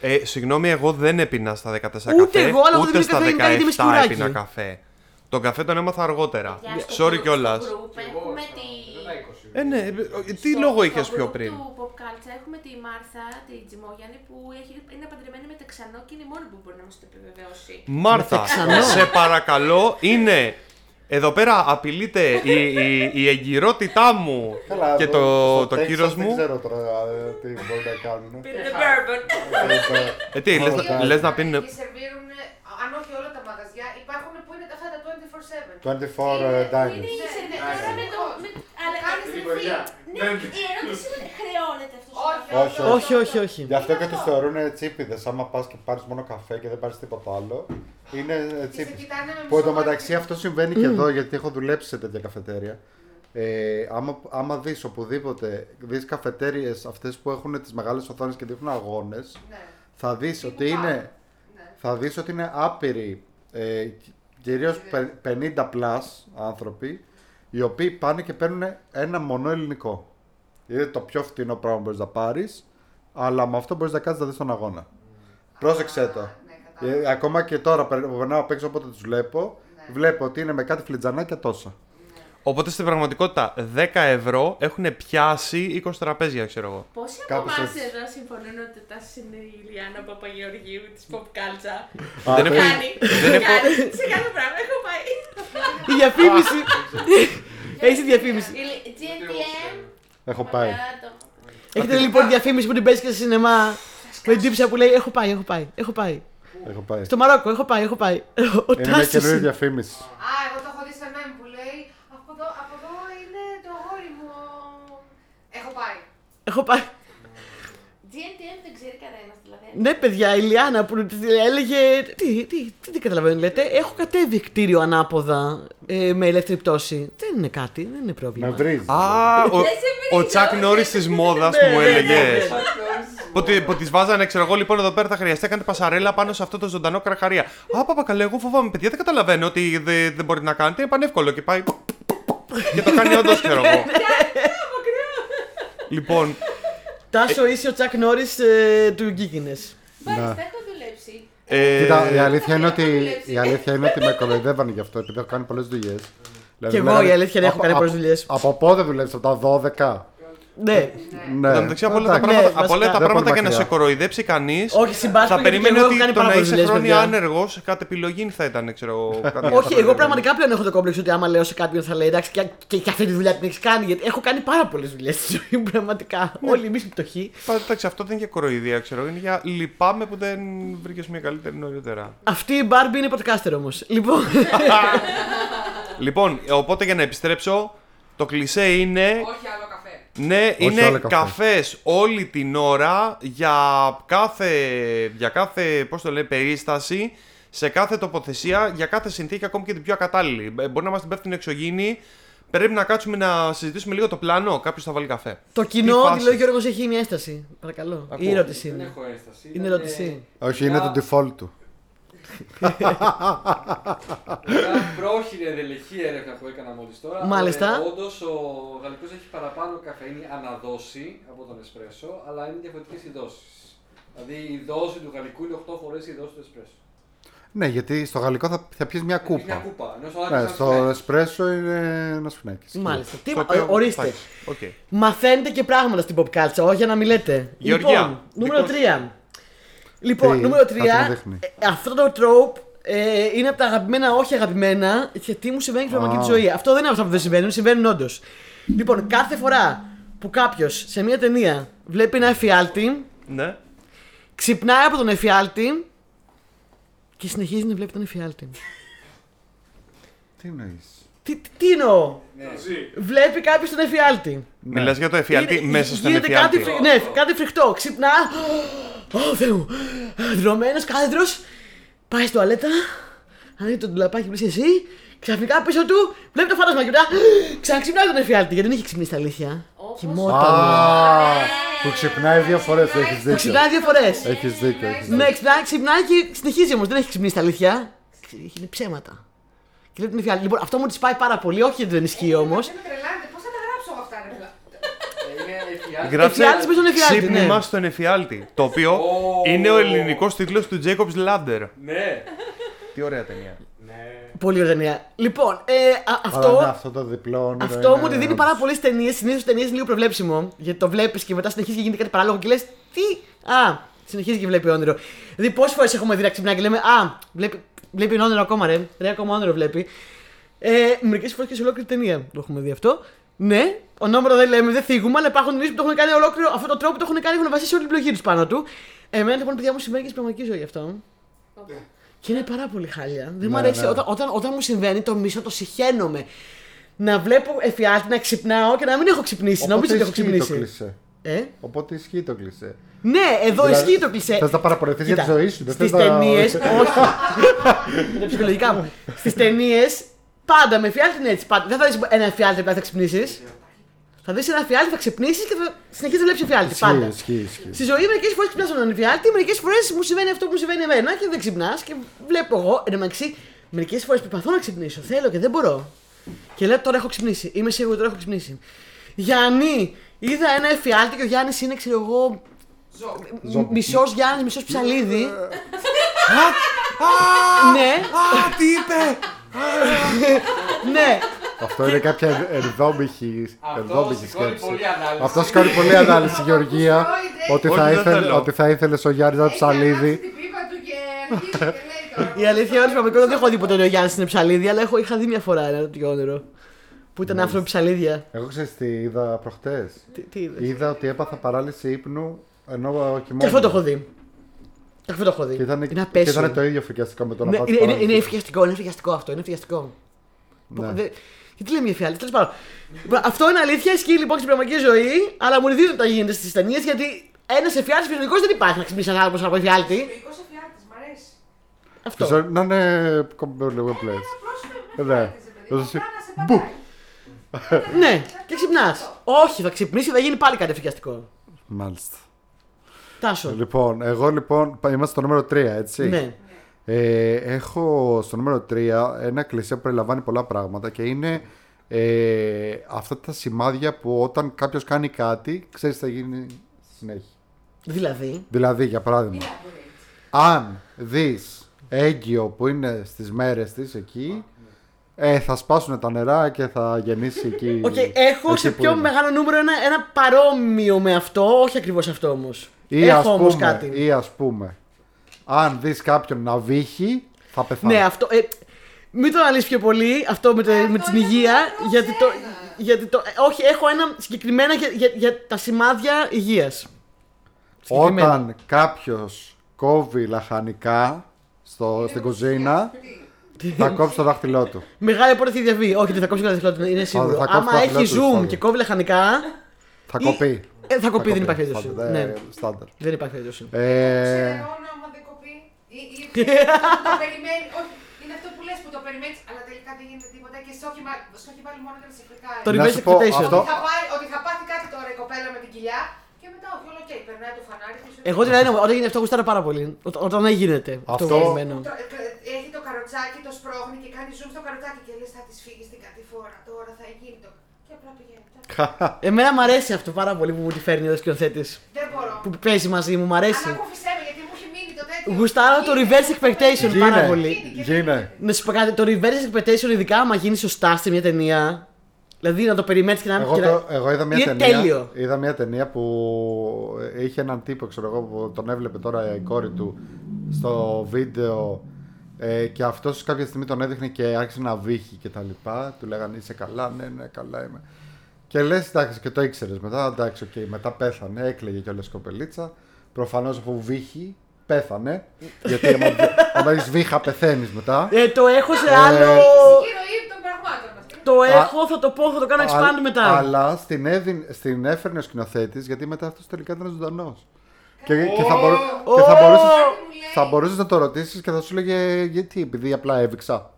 Ε, συγγνώμη, εγώ δεν έπινα στα 14 Ούτε καφέ. εγώ, αλλά εγώ ούτε δεν στα πήρα καφέ γιατί είμαι 17 σκουράκι. έπινα καφέ. Τον καφέ τον έμαθα αργότερα. Για στο Sorry group- κιόλας. στο group Έχουμε τη... Ε, ναι, ε, τι στο- λόγο στο είχες πιο group πριν; του Pop Culture έχουμε τη Μάρθα, τη Τζιμόγιαννη που έχει, είναι παντρεμένη με Τεξανό και είναι η μόνη που μπορεί να μας το επιβεβαιώσει. Μάρθα, Ξανά. σε παρακαλώ, είναι. Εδώ πέρα απειλείται η, η, η εγκυρότητά μου και το, στο το Texas κύρος Δεν μου. ξέρω τώρα ε, τι μπορεί να κάνουν. Πήρε the bourbon. Ε, τι, λες, να- λες να πίνουν... Και σερβίρουν, αν όχι όλα τα μαγαζιά, υπάρχουν που είναι αυτά τα 24-7. 24 Είναι- diners. είναι η σερβι- Ναι. τώρα με το... με- Αλλά Κάνεις η- γρηγοριά. Ναι, η ερώτηση είναι χρεώνεται αυτό. Όχι, Όχι, Όχι, όχι, όχι. Γι' αυτό και του θεωρούν τσίπηδε. Άμα πας και πάρεις μόνο καφέ και δεν πάρεις τίποτα άλλο, είναι Και σε τσίπηδε. κοιτάνε με Που μισό εντωμεταξύ μάτι. αυτό συμβαίνει και εδώ γιατί έχω δουλέψει σε τέτοια καφετέρια. Ε, άμα, άμα δεις οπουδήποτε, δεις καφετέριες αυτές που έχουν τις μεγάλες οθόνες και δείχνουν αγώνες, Ναι. θα δεις Τύπου ότι είναι, Ναι. θα δεις ότι είναι άπειροι, ε, κυ- κυρίως πε- 50 plus άνθρωποι, οι οποίοι πάνε και παίρνουν ένα μονό ελληνικό. Είναι το πιο φτηνό πράγμα που μπορείς να πάρεις, αλλά με αυτό μπορείς να κάτσεις να δεις τον αγώνα. Πρόσεξε το. Ναι, κατάλαβα. Ε, ακόμα και τώρα περ- που περνάω απ' έξω όποτε τους βλέπω, Ναι. βλέπω ότι είναι με κάτι φλιτζανάκια τόσα. Οπότε στην πραγματικότητα 10 ευρώ έχουν πιάσει 20 τραπέζια, ξέρω εγώ. Πόσοι από Κάπως εμάς έτσι. εδώ συμφωνούν ότι τα είναι η Ιλιάνα Παπαγεωργίου της Pop Culture; Α, Δεν το- έχω- Κάνει, δεν έχω- κάνει, σε κάθε πράγμα έχω πάει. Η διαφήμιση. Έχεις διαφήμιση. Η Λι- GNTM. Έχω πάει. Ωραία, το- Έχετε λοιπόν διαφήμιση που την παίζεις και σε σινεμά. Με την τύψα που λέει Έχω πάει, έχω πάει, έχω πάει. Έχω πάει. Στο Μαρόκο, έχω πάει, έχω πάει. Ο Είναι μια Τάσος καινούργια είναι. διαφήμιση. Α, εγώ το έχω δει σε μέμ που λέει από εδώ, από εδώ είναι το αγόρι μου. Έχω πάει. Έχω πάει. GNTM δεν ξέρει κανένας δηλαδή. Ναι, παιδιά, η Λιάννα που της έλεγε. Τι, τι, τι, τι καταλαβαίνω, λέτε. Έχω κατέβει κτίριο ανάποδα ε, με ελεύθερη πτώση. Δεν είναι κάτι, δεν είναι Με πρόβλημα. βρίζει. Α, ο, Δεν σε ο βρίζω, Τσακ δεν Νόρις σε της μόδας που μου έλεγε. Που, τη- που της βάζανε, ξέρω εγώ, λοιπόν, εδώ πέρα θα χρειαστεί να κάνετε πασαρέλα πάνω σε αυτό το ζωντανό καρχαρία. Α, παπα, καλέ, εγώ φοβάμαι, παιδιά, δεν καταλαβαίνω ότι δεν δεν μπορεί να κάνετε. Είναι πανεύκολο και πάει. και το κάνει όντως, ξέρω εγώ. Λοιπόν, Τάσο είσαι ο Τσακ Νόρις του Γκίκινε. Μάλιστα, έχω δουλέψει. ε, Κοίτα, η αλήθεια, είναι έχω ότι, δουλέψει. η αλήθεια είναι ότι με κοροϊδεύανε γι' αυτό, επειδή έχω κάνει πολλές δουλειές. Κι εγώ, η αλήθεια είναι, έχω κάνει πολλές δουλειές. Από πότε δουλεύεις, από τα 12. Ναι. Ναι. Εν τω μεταξύ, από όλα τα Εντάξει. Ναι, πράγματα, από όλα βασικά, τα δεν πράγματα πολύ για να σε μακριά. κοροϊδέψει κανείς. Όχι, συμπάσχω Θα γιατί περιμένει και εγώ ότι έχω κάνει το πάρα να πολλές είσαι δουλειές, χρόνια παιδιά. άνεργος κατ' επιλογή θα ήταν, ξέρω εγώ. κάτι Όχι, τέτοιο. εγώ πραγματικά πλέον έχω το κόμπλεξ ότι άμα λέω σε κάποιον θα λέει εντάξει και, και, και αυτή τη δουλειά την έχεις κάνει. Γιατί έχω κάνει πάρα πολλές δουλειές στη ζωή μου, πραγματικά. Όλοι εμεί οι πτωχοί. Πα- Εντάξει, αυτό δεν είναι για κοροϊδία, ξέρω. Είναι για λυπάμαι που δεν βρήκες μια καλύτερη νωρίτερα. Αυτή η Barbie είναι podcaster όμως. Λοιπόν, *laughs* λοιπόν, οπότε για να επιστρέψω, το κλισέ είναι. Όχι άλλο καφέ. Ναι, Όχι είναι όλα καφέ. καφές όλη την ώρα για κάθε, για κάθε πώς το λέει, περίσταση, σε κάθε τοποθεσία, για κάθε συνθήκη, ακόμη και την πιο ακατάλληλη. Ε, Μπορεί να μας την πέφτουν εξωγήινοι, πρέπει να κάτσουμε να συζητήσουμε λίγο το πλάνο, κάποιος θα βάλει καφέ. το Τι κοινό, φάση. δηλαδή ο Γιώργος έχει μια έσταση. Παρακαλώ. Ακούω. Η ερώτηση Δεν είναι. έχω ένσταση. Είναι Ήταν, ερώτηση. Όχι, είναι το default του. Μια πρόχειρη ενδελεχή έρευνα που έκανα μόλις τώρα. Μάλιστα. Όντως ο γαλλικός έχει παραπάνω καφεΐνη ανά δόση από τον εσπρέσο, αλλά είναι διαφορετικές οι δόσεις. Δηλαδή η δόση του γαλλικού είναι 8 φορές η δόση του εσπρέσο. Ναι, γιατί στο γαλλικό θα, θα πιεις μια Έχεις Μια κούπα. κούπα. Ενώ στο Ναι, άλλο στο εσπρέσο είναι ένας σφινάκι. Μάλιστα. Τι, Το ε, οποίο- ορίστε. εντάξει, οκ. Μαθαίνετε και πράγματα στην pop culture, όχι για να μιλάτε. Γεωργία, λοιπόν, νούμερο δικό σου 3. Λοιπόν, Τι, νούμερο 3. κάτι μου δείχνει. αυτό το trope ε, είναι από τα αγαπημένα, όχι αγαπημένα, γιατί μου συμβαίνει στην πραγματική Α. τη ζωή. Αυτό δεν είναι αυτά που δεν συμβαίνουν, συμβαίνουν όντως. Λοιπόν, κάθε φορά που κάποιος σε μια ταινία βλέπει ένα εφιάλτη, Ναι. ξυπνάει από τον εφιάλτη και συνεχίζει να βλέπει τον εφιάλτη. Τι εννοείς; Τι, τι, τι εννοώ, Ζει. βλέπει κάποιος τον εφιάλτη. Μιλάς για το εφιάλτη Είναι- μέσα στον γίνεται εφιάλτη. Κάτι, φρι- ναι, κάτι φρικτό. Ξυπνά. Ω, Θεέ μου. Δρομένο, κάθετρο. Πάει στο τουαλέτα. Ανοίγει το ντουλαπάκι που είσαι εσύ. Ξαφνικά πίσω του βλέπει το φάντασμα και μετά ξαναξυπνάει τον εφιάλτη γιατί δεν είχε ξυπνήσει τα αλήθεια. Όπως Κοιμόταν. Α, που ξυπνάει δύο φορές. Έχεις δίκιο. Ξυπνάει δύο φορές. Έχεις δίκιο. έχεις Ναι, δίκιο. ξυπνάει, ξυπνάει και συνεχίζει όμως. Δεν έχει ξυπνήσει τα αλήθεια. Είναι ψέματα. Και βλέπει τον εφιάλτη. Λοιπόν, αυτό μου τη πάει πάρα πολύ, όχι γιατί δεν ισχύει όμως. Δεν με τρελάνετε, πώ θα τα γράψω εγώ αυτά, ρε φίλε. Είναι εφιάλτη. Γράψε Εφιάλτης με τον εφιάλτη, ξύπνημα ναι. στον εφιάλτη. Το οποίο Ω. είναι ο ελληνικός τίτλος του Jacob's Ladder. Ναι. Τι ωραία ταινία. Πολύ ωραία ταινία. Λοιπόν, ε, α- αυτό. Αλλά ναι, αυτό το διπλό όνειρο Αυτό είναι- μου τη δίνει πάρα πολλές ταινίες. Συνήθως ταινίες είναι λίγο προβλέψιμο. Γιατί το βλέπεις και μετά συνεχίζει και γίνεται κάτι παράλογο και λες τι; Α, συνεχίζει και βλέπει όνειρο. Δηλαδή, πόσες φορές έχουμε δει να ξυπνάει και λέμε Α, βλέπει, βλέπει όνειρο ακόμα ρε. Ρε, ακόμα όνειρο βλέπει. Ε, Μερικές φορές και σε ολόκληρη ταινία το έχουμε δει αυτό. Ναι, ονόματα δεν λέμε, δεν θίγουμε, αλλά υπάρχουν ταινίε που το έχουν κάνει ολόκληρο. Αυτό το τρόπο που το έχουν κάνει έχουν βασίσει όλη την πλοκή τους πάνω του. Εμένα λοιπόν, παιδιά μου συμβαίνει και στην πραγματική ζωή αυτό. Και είναι πάρα πολύ χάλια. Δεν μου Ναι, αρέσει. ναι. Όταν, όταν, όταν μου συμβαίνει το μισό, το συχαίνομαι. Να βλέπω εφιάλτη, να ξυπνάω και να μην έχω ξυπνήσει. Οπότε Νομίζω ότι έχω ισχύει το ξυπνήσει. κλισέ. Ε; Οπότε ισχύει το κλισέ. Ναι, εδώ Δηλαδή, ισχύει το κλισέ. Θες να παραπονεθείς για τη Κοίτα, ζωή σου, δεν Στις θες να- ταινίες, όχι. Για τα ψυχολογικά μου. Στις ταινίες, πάντα με εφιάλτη είναι έτσι. Πάντα. Δεν θα δεις ένα εφιάλτη που θα ξυπνήσεις. Θα δεις ένα εφιάλτη, θα ξυπνήσεις και θα συνεχίσει να βλέπεις εφιάλτη. Πάντα. Ισχύει, ισχύει, ισχύει. Στη ζωή μερικές φορές ξυπνάς στον εφιάλτη, μερικές φορές μου συμβαίνει αυτό που μου συμβαίνει εμένα και δεν ξυπνάς και βλέπω εγώ. Εν τω μεταξύ, μερικές φορές προσπαθώ να ξυπνήσω. Θέλω και δεν μπορώ. Και λέω τώρα έχω ξυπνήσει. Είμαι σίγουρο ότι τώρα έχω ξυπνήσει. Γιάννη, είδα ένα εφιάλτη και ο Γιάννης είναι, ξέρω εγώ, Ζόμπι. μισός Γιάννης, μισός ψαλίδι. ναι, Α, τι είπε! Ναι. Αυτό είναι κάποια ενδόμηχη Αυτό ενδόμηχη σηκώνει σκέψη. πολύ ανάλυση. Αυτό κάνει πολύ ανάλυση, Γεωργία. ότι, Όχι, θα δεν ήθελε, θέλω. ότι θα ήθελε ο Γιάννης να Έχει ψαλίδι. αλλάξει την πίπα του και αρχίζει και λέει τώρα. Η αλήθεια είναι ότι δεν έχω δει ποτέ ο Γιάννης είναι ψαλίδι, αλλά έχω, είχα δει μια φορά ένα τέτοιο όνειρο. Που ήταν άνθρωποι ψαλίδια. Εγώ ξέρεις τι είδα προχτές. Τι, τι είδες; Είδα ότι έπαθα παράλυση ύπνου ενώ κοιμόμουν. Και αυτό το έχω δει. Και αυτό το έχω δει. Και ήταν, είναι και απαίσιο. ήταν το ίδιο φρικιαστικό με το να Ναι, πας είναι, είναι, παράλυση. είναι εφιαλτικό, είναι εφιαλτικό αυτό. Είναι εφιαλτικό. Ναι. Δεν- Γιατί λέμε για εφιάλτη, τέλος πάντων. Λοιπόν, Αυτό είναι αλήθεια, ισχύει λοιπόν στην πραγματική ζωή, αλλά μου δείτε όταν γίνεται στις ταινίες γιατί ένας εφιάλτης φυσιολογικός δεν υπάρχει να ξυπνήσει ένα άνθρωπο από εφιάλτη. Λογικό εφιάλτη, μ' αρέσει. Αυτό. Ξέρω, Να είναι λίγο place. Ναι. Δεν Δώσε- σε Μπου. πατάει. Ναι, και ξυπνάς. Όχι, θα ξυπνήσει και θα γίνει πάλι κάτι εφιαστικό. Μάλιστα. Τάσο. Λοιπόν, εγώ λοιπόν πα- είμαστε στο νούμερο 3, έτσι. Ναι. Ε, έχω στο νούμερο 3 ένα κλισέ που περιλαμβάνει πολλά πράγματα και είναι ε, αυτά τα σημάδια που όταν κάποιος κάνει κάτι, ξέρεις τι θα γίνει στη συνέχεια. Δηλαδή; Δηλαδή, για παράδειγμα, αν δεις έγκυο που είναι στις μέρες της εκεί, ε, θα σπάσουν τα νερά και θα γεννήσει εκεί. Οκ, έχω εκεί σε που πιο είναι. μεγάλο νούμερο ένα, ένα παρόμοιο με αυτό, όχι ακριβώς αυτό όμως. Ή έχω ας όμως πούμε, κάτι. ή ας πούμε, αν δεις κάποιον να βήχει, θα πεθάνει. Ναι, αυτό. Ε, μην το αναλύσει πιο πολύ αυτό με, το, με την υγεία. Γιατί το, γιατί το. ε, όχι, έχω ένα συγκεκριμένα για, για, για τα σημάδια υγείας. Όταν κάποιος κόβει λαχανικά στο, στην κουζίνα, θα κόψει το δάχτυλό του. *laughs* Μεγάλη απόρριτη διαβή. Όχι, δεν θα κόψει κανένα δάχτυλο, είναι σίγουρο. θα κόψει Άμα το έχει δάχτυλό του, zoom φάβο. και κόβει λαχανικά. Θα Ή- κοπεί. Ε, θα κοπεί, δεν υπάρχει περίπτωση. Ναι, στάνταρ. Δεν υπάρχει περίπτωση. Ε... άμα δεν κοπεί. *laughs* Είναι αυτό που λες που το περιμένεις, αλλά τελικά δεν γίνεται τίποτα και στο έχει βάλει μόνο και σε. Το reverse expectation. Ότι θα πάθει κάτι τώρα η κοπέλα με την κοιλιά και μετά όχι, όλο και περνάει το φανάρι. Εγώ δηλαδή όταν γίνει αυτό, γουστάρω πάρα πολύ. Όταν δεν γίνεται. Αυτό. Έχει το καροτσάκι, το σπρώχνει και κάνει zoom στο καροτσάκι Εμένα μου αρέσει αυτό πάρα πολύ που μου τη φέρνει ο σκηνοθέτη. Δεν μπορώ. Που παίζει μαζί μου, μου αρέσει. Ανακούφισέ με γιατί μου έχει μείνει το τέτοιο. Γουστάρω το reverse expectation πάρα Γίνε, πολύ. γίνε. Να σου πω κάτι, το reverse expectation, ειδικά άμα γίνει σωστά σε μια ταινία. Δηλαδή να το περιμένεις και να Εγώ, και να- το, εγώ είδα μια Είναι ταινία. τέλειο. Είδα μια ταινία που είχε έναν τύπο, ξέρω εγώ, που τον έβλεπε τώρα η κόρη του στο βίντεο ε, και αυτός κάποια στιγμή τον έδειχνε και άρχισε να βήχει και τα λοιπά. Του λέγανε είσαι καλά, ναι, ναι, καλά είμαι. Και λες, εντάξει, και το ήξερες μετά, εντάξει, οκ, μετά πέθανε, έκλαιγε κιόλας η κοπελίτσα. Προφανώς αφού βύχει, πέθανε. γιατί άμα, άμα έχεις βύχα, πεθαίνεις μετά. Ε, το έχω σε Ε, άλλο. Φυσική ροή των πραγμάτων μας. Το έχω, θα το πω, θα το κάνω expand Α- μετά. Αλλά στην, έδιν, στην έφερνε ο σκηνοθέτης γιατί μετά αυτός τελικά ήταν ζωντανός. Και, και θα, μπορού, και θα, μπορούσες, Κάτι μου λέει- θα μπορούσες να το ρωτήσεις και θα σου λέγε γιατί, επειδή απλά έβηξα.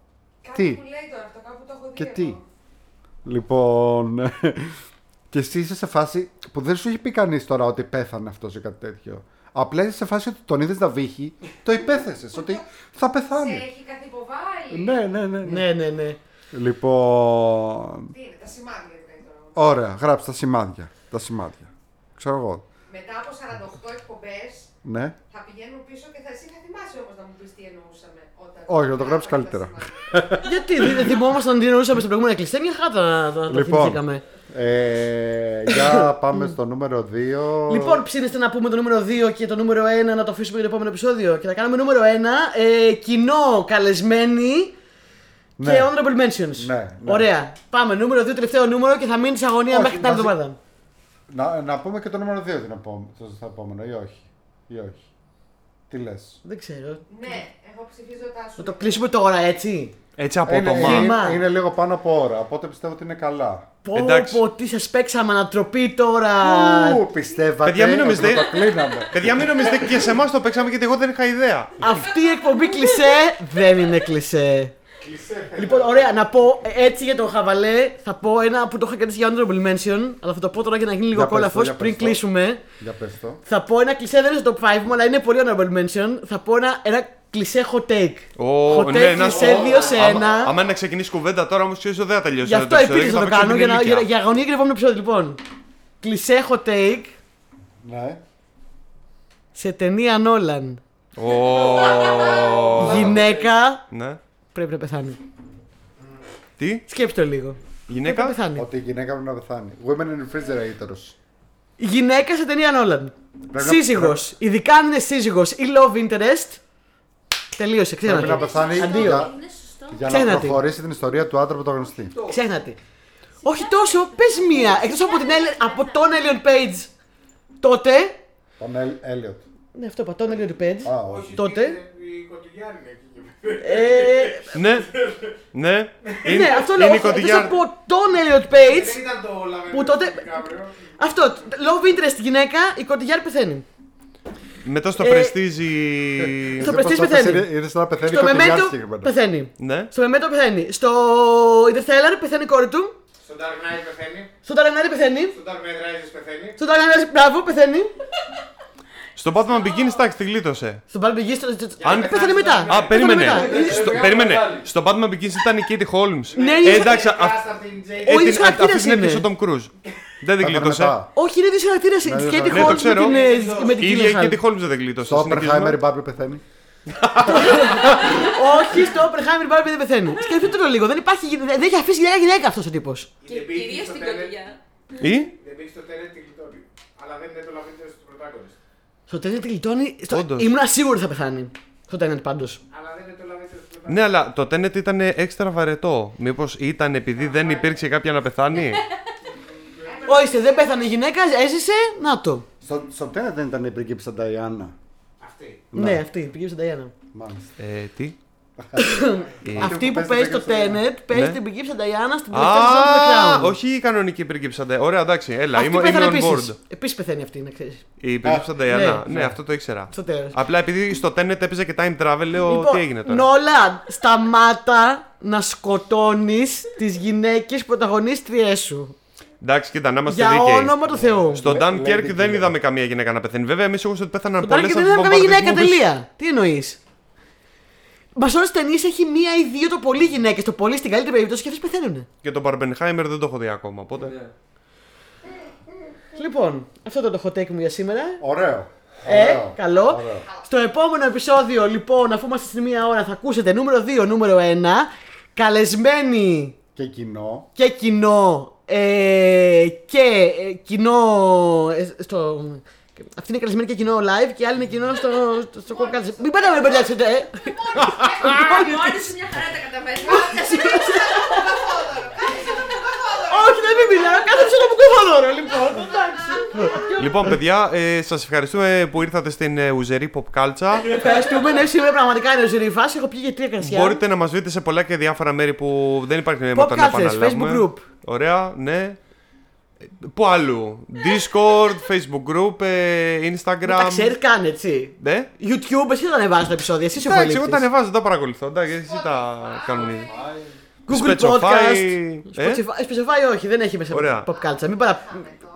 Κάτι Τι; μου λέει τώρα αυτό, κάπου το έχω δει. Και εγώ. τι; Λοιπόν. *laughs* και εσύ είσαι σε φάση που δεν σου έχει πει κανείς τώρα ότι πέθανε αυτός ή κάτι τέτοιο. Απλά είσαι σε φάση ότι τον είδες να βύχει, το υπέθεσες ότι θα Σε πεθάνει. έχει καθυποβάλει. Ναι, ναι, ναι. ναι. Ναι, ναι, ναι. Λοιπόν. Τι είναι, τα σημάδια δηλαδή τώρα. Ωραία, γράψε τα σημάδια. Τα σημάδια. Ξέρω εγώ. Μετά από 48 εκπομπές Ναι. θα πηγαίνουμε πίσω και θα εσύ θα θυμάσαι όμως να μου πεις τι εννοούσαμε. Όταν Όχι, να το γράψεις γράφαμε τα καλύτερα. σημάδια. *laughs* Γιατί δεν δεν θυμόμασταν τι εννοούσαμε στην προηγούμενη κλειστέ, μια χάτα να το, να το Λοιπόν, θυμηθήκαμε. ε, για πάμε στο νούμερο 2. Λοιπόν, ψήνεστε να πούμε το νούμερο 2 και το νούμερο 1 να το αφήσουμε για το επόμενο επεισόδιο. Και θα κάνουμε νούμερο 1, ε, κοινό, καλεσμένοι Ναι. και honorable mentions. Ναι, ναι. Ωραία. Πάμε, νούμερο 2, τελευταίο νούμερο και θα μείνει σε αγωνία Όχι, μέχρι την άλλη μαζί- εβδομάδα. να, να πούμε και το νούμερο 2 την επόμενη, στο στο επόμενο, ή όχι. Ή όχι. Τι λες; Δεν ξέρω. Ναι, εγώ ψηφίζω τα σου. Να το κλείσουμε τώρα, έτσι; Έτσι Είναι, απότομα. Μα. είναι, είναι λίγο πάνω από ώρα, οπότε πιστεύω ότι είναι καλά. Πω, Εντάξει. πω, τι σας παίξαμε ανατροπή τώρα. Ου, πιστεύατε Παιδιά, μην ότι νομίζετε- θα το κλείναμε. Παιδιά, μην νομίζετε και σε εμάς το παίξαμε γιατί εγώ δεν είχα ιδέα. Αυτή η εκπομπή κλισέ δεν είναι κλισέ. Λοιπόν, ωραία, να πω ε, έτσι για τον Χαβαλέ. Θα πω ένα που το είχα κρατήσει για honorable mention, αλλά θα το πω τώρα για να γίνει λίγο Για πες το, κόλαφος για πριν πες το. κλείσουμε. Για πες το. Θα πω ένα κλισέ, δεν είναι στο top 5 μου, αλλά είναι πολύ honorable mention. Θα πω ένα, ένα κλισέ hot take. Ω, hot take ναι, να- κλισέ 2 σε Άμα, 1. άμα είναι να ξεκινήσει κουβέντα τώρα όμως ξέρεις ότι δεν θα τελειώσει. Γι' αυτό επίση θα το κάνω για, να, για, για αγωνία και το επόμενο επεισόδιο. Λοιπόν, κλισέ hot take Ναι. σε ταινία Νόλαν. Ω, Γυναίκα Ναι. πρέπει να πεθάνει. Τι, Σκέψτε το λίγο. Πρέπει να γυναίκα. πεθάνει. Ότι η γυναίκα πρέπει να πεθάνει. Women in refrigerators. Γυναίκα σε ταινία Νόλαν. Πρέπει να- Σύζυγος. Ειδικά αν είναι σύζυγος ή love interest. Τελείωσε, Πρέπει να ξέχνα πεθάνει Αντίο. για, Είναι σωστό. για να Ξέχνα τι. προχωρήσει την ιστορία του άντρα πρωταγωνιστή. Ξέχνα τη. Όχι τόσο, πες μία. Εκτός από, την Ellen- από τον Elliot Page τότε. Τον Ελ- Έλιοτ. Ναι, αυτό είπα, τον Elliot Page. Α, όχι. Τότε. Η κωτηλιάρη είναι εκεί και πέρα. Ε, Ναι, ναι. ναι, αυτό λέω. Είναι η Εκτός κωτιγιά. από τον Elliot Page. Δεν ήταν το λαβερό Που τότε- του Ντικάπριο. Αυτό. Love interest γυναίκα, η κωτιγιάρ πεθαίνει. Μετά στο Ε, πρεστίζι. στο Πώς Prestige το πεθαίνει. πεθαίνει. Είναι σαν να πεθαίνει Στο κοντιλιάρη Memento συγκεκριμένα. πεθαίνει. Ναι. Στο Memento πεθαίνει. Στο Interstellar πεθαίνει η κόρη του. Στο Dark Knight πεθαίνει. Στο Dark Knight πεθαίνει. Στο Dark Knight Rises πεθαίνει. Στο Dark Knight, μπράβο, πεθαίνει. Στο Batman Begins, εντάξει, τη γλίτωσε. Στον Batman Begins, στο- στο- Αν- πέθανε μετά. Α, Πέθανε περίμενε. μετά. Στο, περίμενε. Στο Batman Begins ήταν η Katie Holmes. Ναι, Ε, είναι- εντάξει, α- Cast από την Jade. ε, Ο την- ίδιος α- χαρακτήρας αυτή την είναι. έπιασε ο Tom Cruise. Δεν την Πέθανε γλίτωσε. μετά. Όχι, είναι δύο χαρακτήρε. Τη ναι, Katie ναι, το Holmes με ξέρω. την, ε, με την Η ίδια η Gyllenhaal. Katie Holmes δεν την γλίτωσε. Στο Συνεχίζουμε. Oppenheimer η Barbie πεθαίνει. *laughs* Όχι, στο Oppenheimer Barbie δεν πεθαίνει. Σκεφτείτε το λίγο. Δεν, υπάρχει, γυ- δεν έχει αφήσει γυναίκα γυναίκα αυτός ο τύπος. Και Δεν πήγε κυρίως στο στην Tenet. κωτηλιά. Ή; Δεν πήγε στο Tenet τη γλιτώνει. Αλλά δεν είναι το λαβερό του πρωτάγωνιστ. Στο Tenet γλιτώνει. Στο... Όντως. Ήμουν σίγουρη ότι θα πεθάνει. Στο Tenet πάντως. Αλλά δεν είναι το λαβερό του πρωτάγωνιστ. Ναι, αλλά το Tenet ήταν έξτρα βαρετό. Μήπως ήταν επειδή δεν υπήρξε κάποια να πεθάνει; *laughs* Όχι, δεν πέθανε η γυναίκα, έζησε. Να το. Στο, στο Tenet δεν ήταν η πριγκίπισσα Νταϊάννα. Αυτή. Ναι, αυτή, πήγε στην Ταϊάννα. Μάλιστα. Ε, τι; Ε, Αυτή που παίζει παίζει την στο πριγκίπισσα Tenet παίζει Ναι. την πηγή Νταϊάννα στην τελευταία σεζόν του Α, The Crown. όχι η κανονική πριγκίψα Νταϊάννα. Ωραία, εντάξει, έλα, Αυτή είμαι, είμαι πέθανε on board. επίσης. Επίση πεθαίνει αυτή, να ξέρεις. Η πριγκίψα Νταϊάννα. ναι. Ναι, αυτό το ήξερα. Στο τέλος. Απλά επειδή στο Tenet έπαιζε και time travel, λέω Λοιπόν, τι έγινε τώρα. Νόλαν, σταμάτα να σκοτώνεις τις γυναίκες πρωταγωνίστριές σου. Εντάξει, κοίτα, να είμαστε Για δίκαιοι. όνομα του Θεού. Στον Lady Dunkirk δεν Killer. είδαμε καμία γυναίκα να πεθαίνει. Βέβαια, εμείς εγώ ότι πέθαναν Στον πολλές Τάρκετ από δεν του είδαμε καμία γυναίκα, βομβαρδισμούς. τελεία. Τι εννοείς; Μας όλες τις ταινίες έχει μία ή δύο το πολύ γυναίκες. Το πολύ στην καλύτερη περίπτωση και αυτές πεθαίνουν. Και τον Barbenheimer δεν το έχω δει ακόμα. Οπότε. Ναι. Λοιπόν, αυτό ήταν το hot take μου για σήμερα. Ωραίο. Ε, Ωραίο. καλό. Ωραίο. Στο επόμενο επεισόδιο, λοιπόν, αφού είμαστε στη μία ώρα, θα ακούσετε νούμερο 2, νούμερο 1. Καλεσμένοι Και κοινό. και κοινό. Ε, και ε, κοινό. ε, στο, αυτή είναι καλεσμένη και κοινό live και η άλλη είναι κοινό στο, στο, στο podcast. Μην πάτε να με μπερδέψετε, ε. Μόλι μια χαρά τα καταφέρνει. Όχι, δεν μην μιλάω, κάθεψε να μου κοφαδόρο, λοιπόν. Εντάξει. Λοιπόν, παιδιά, ε, σας ευχαριστούμε που ήρθατε στην ε, Ουζερή Pop Culture. Ευχαριστούμε, ναι, σήμερα πραγματικά είναι ζωρή φάση. Έχω πιει για τρία κρασιά. Μπορείτε να μας βρείτε σε πολλά και διάφορα μέρη που δεν υπάρχει νόημα Pop να τα Cultures, επαναλάβουμε. Facebook group. Ωραία, ναι. Ε, Πού άλλου. Discord, Facebook group, ε, Instagram. Τα ξέρει καν, έτσι. Ναι. YouTube, εσύ δεν ανεβάζεις το επεισόδιο, εσύ είσαι ο Εντάξει, εγώ τα πολίτης. ανεβάζω, δεν τα παρακολουθώ. Εντάξει, εσύ τα κάνουν. οι- Google Spotify, Podcast. ε; Spotify, Spotify όχι, δεν έχει μέσα Ωραία. pop culture. Μην παρα...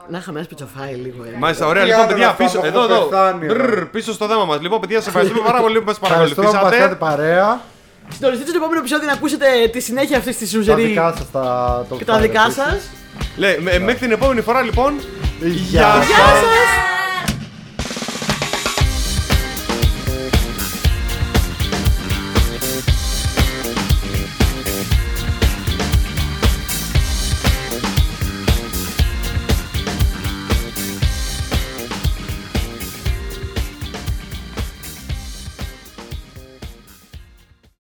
Να είχαμε ένα Spotify λίγο. ε. Μάλιστα, ωραία. Τι Λοιπόν, άλλο παιδιά, να πίσω, πάμε, εδώ, έχω εδώ. πεθάνει, Μπρρρ, ρε. πίσω στο θέμα μας. Λοιπόν, παιδιά, σε ευχαριστούμε πάρα πολύ που μας Ευχαριστώ που μας κάνετε παρακολουθήσατε. παρέα. Συντονιστείτε στο επόμενο επεισόδιο να ακούσετε τη συνέχεια αυτής της Τα σουζερή δικά σας τα... το και τα δικά επίσης. σας. Λέει, με- μέχρι την επόμενη φορά, λοιπόν. Γεια Γεια σας. σας!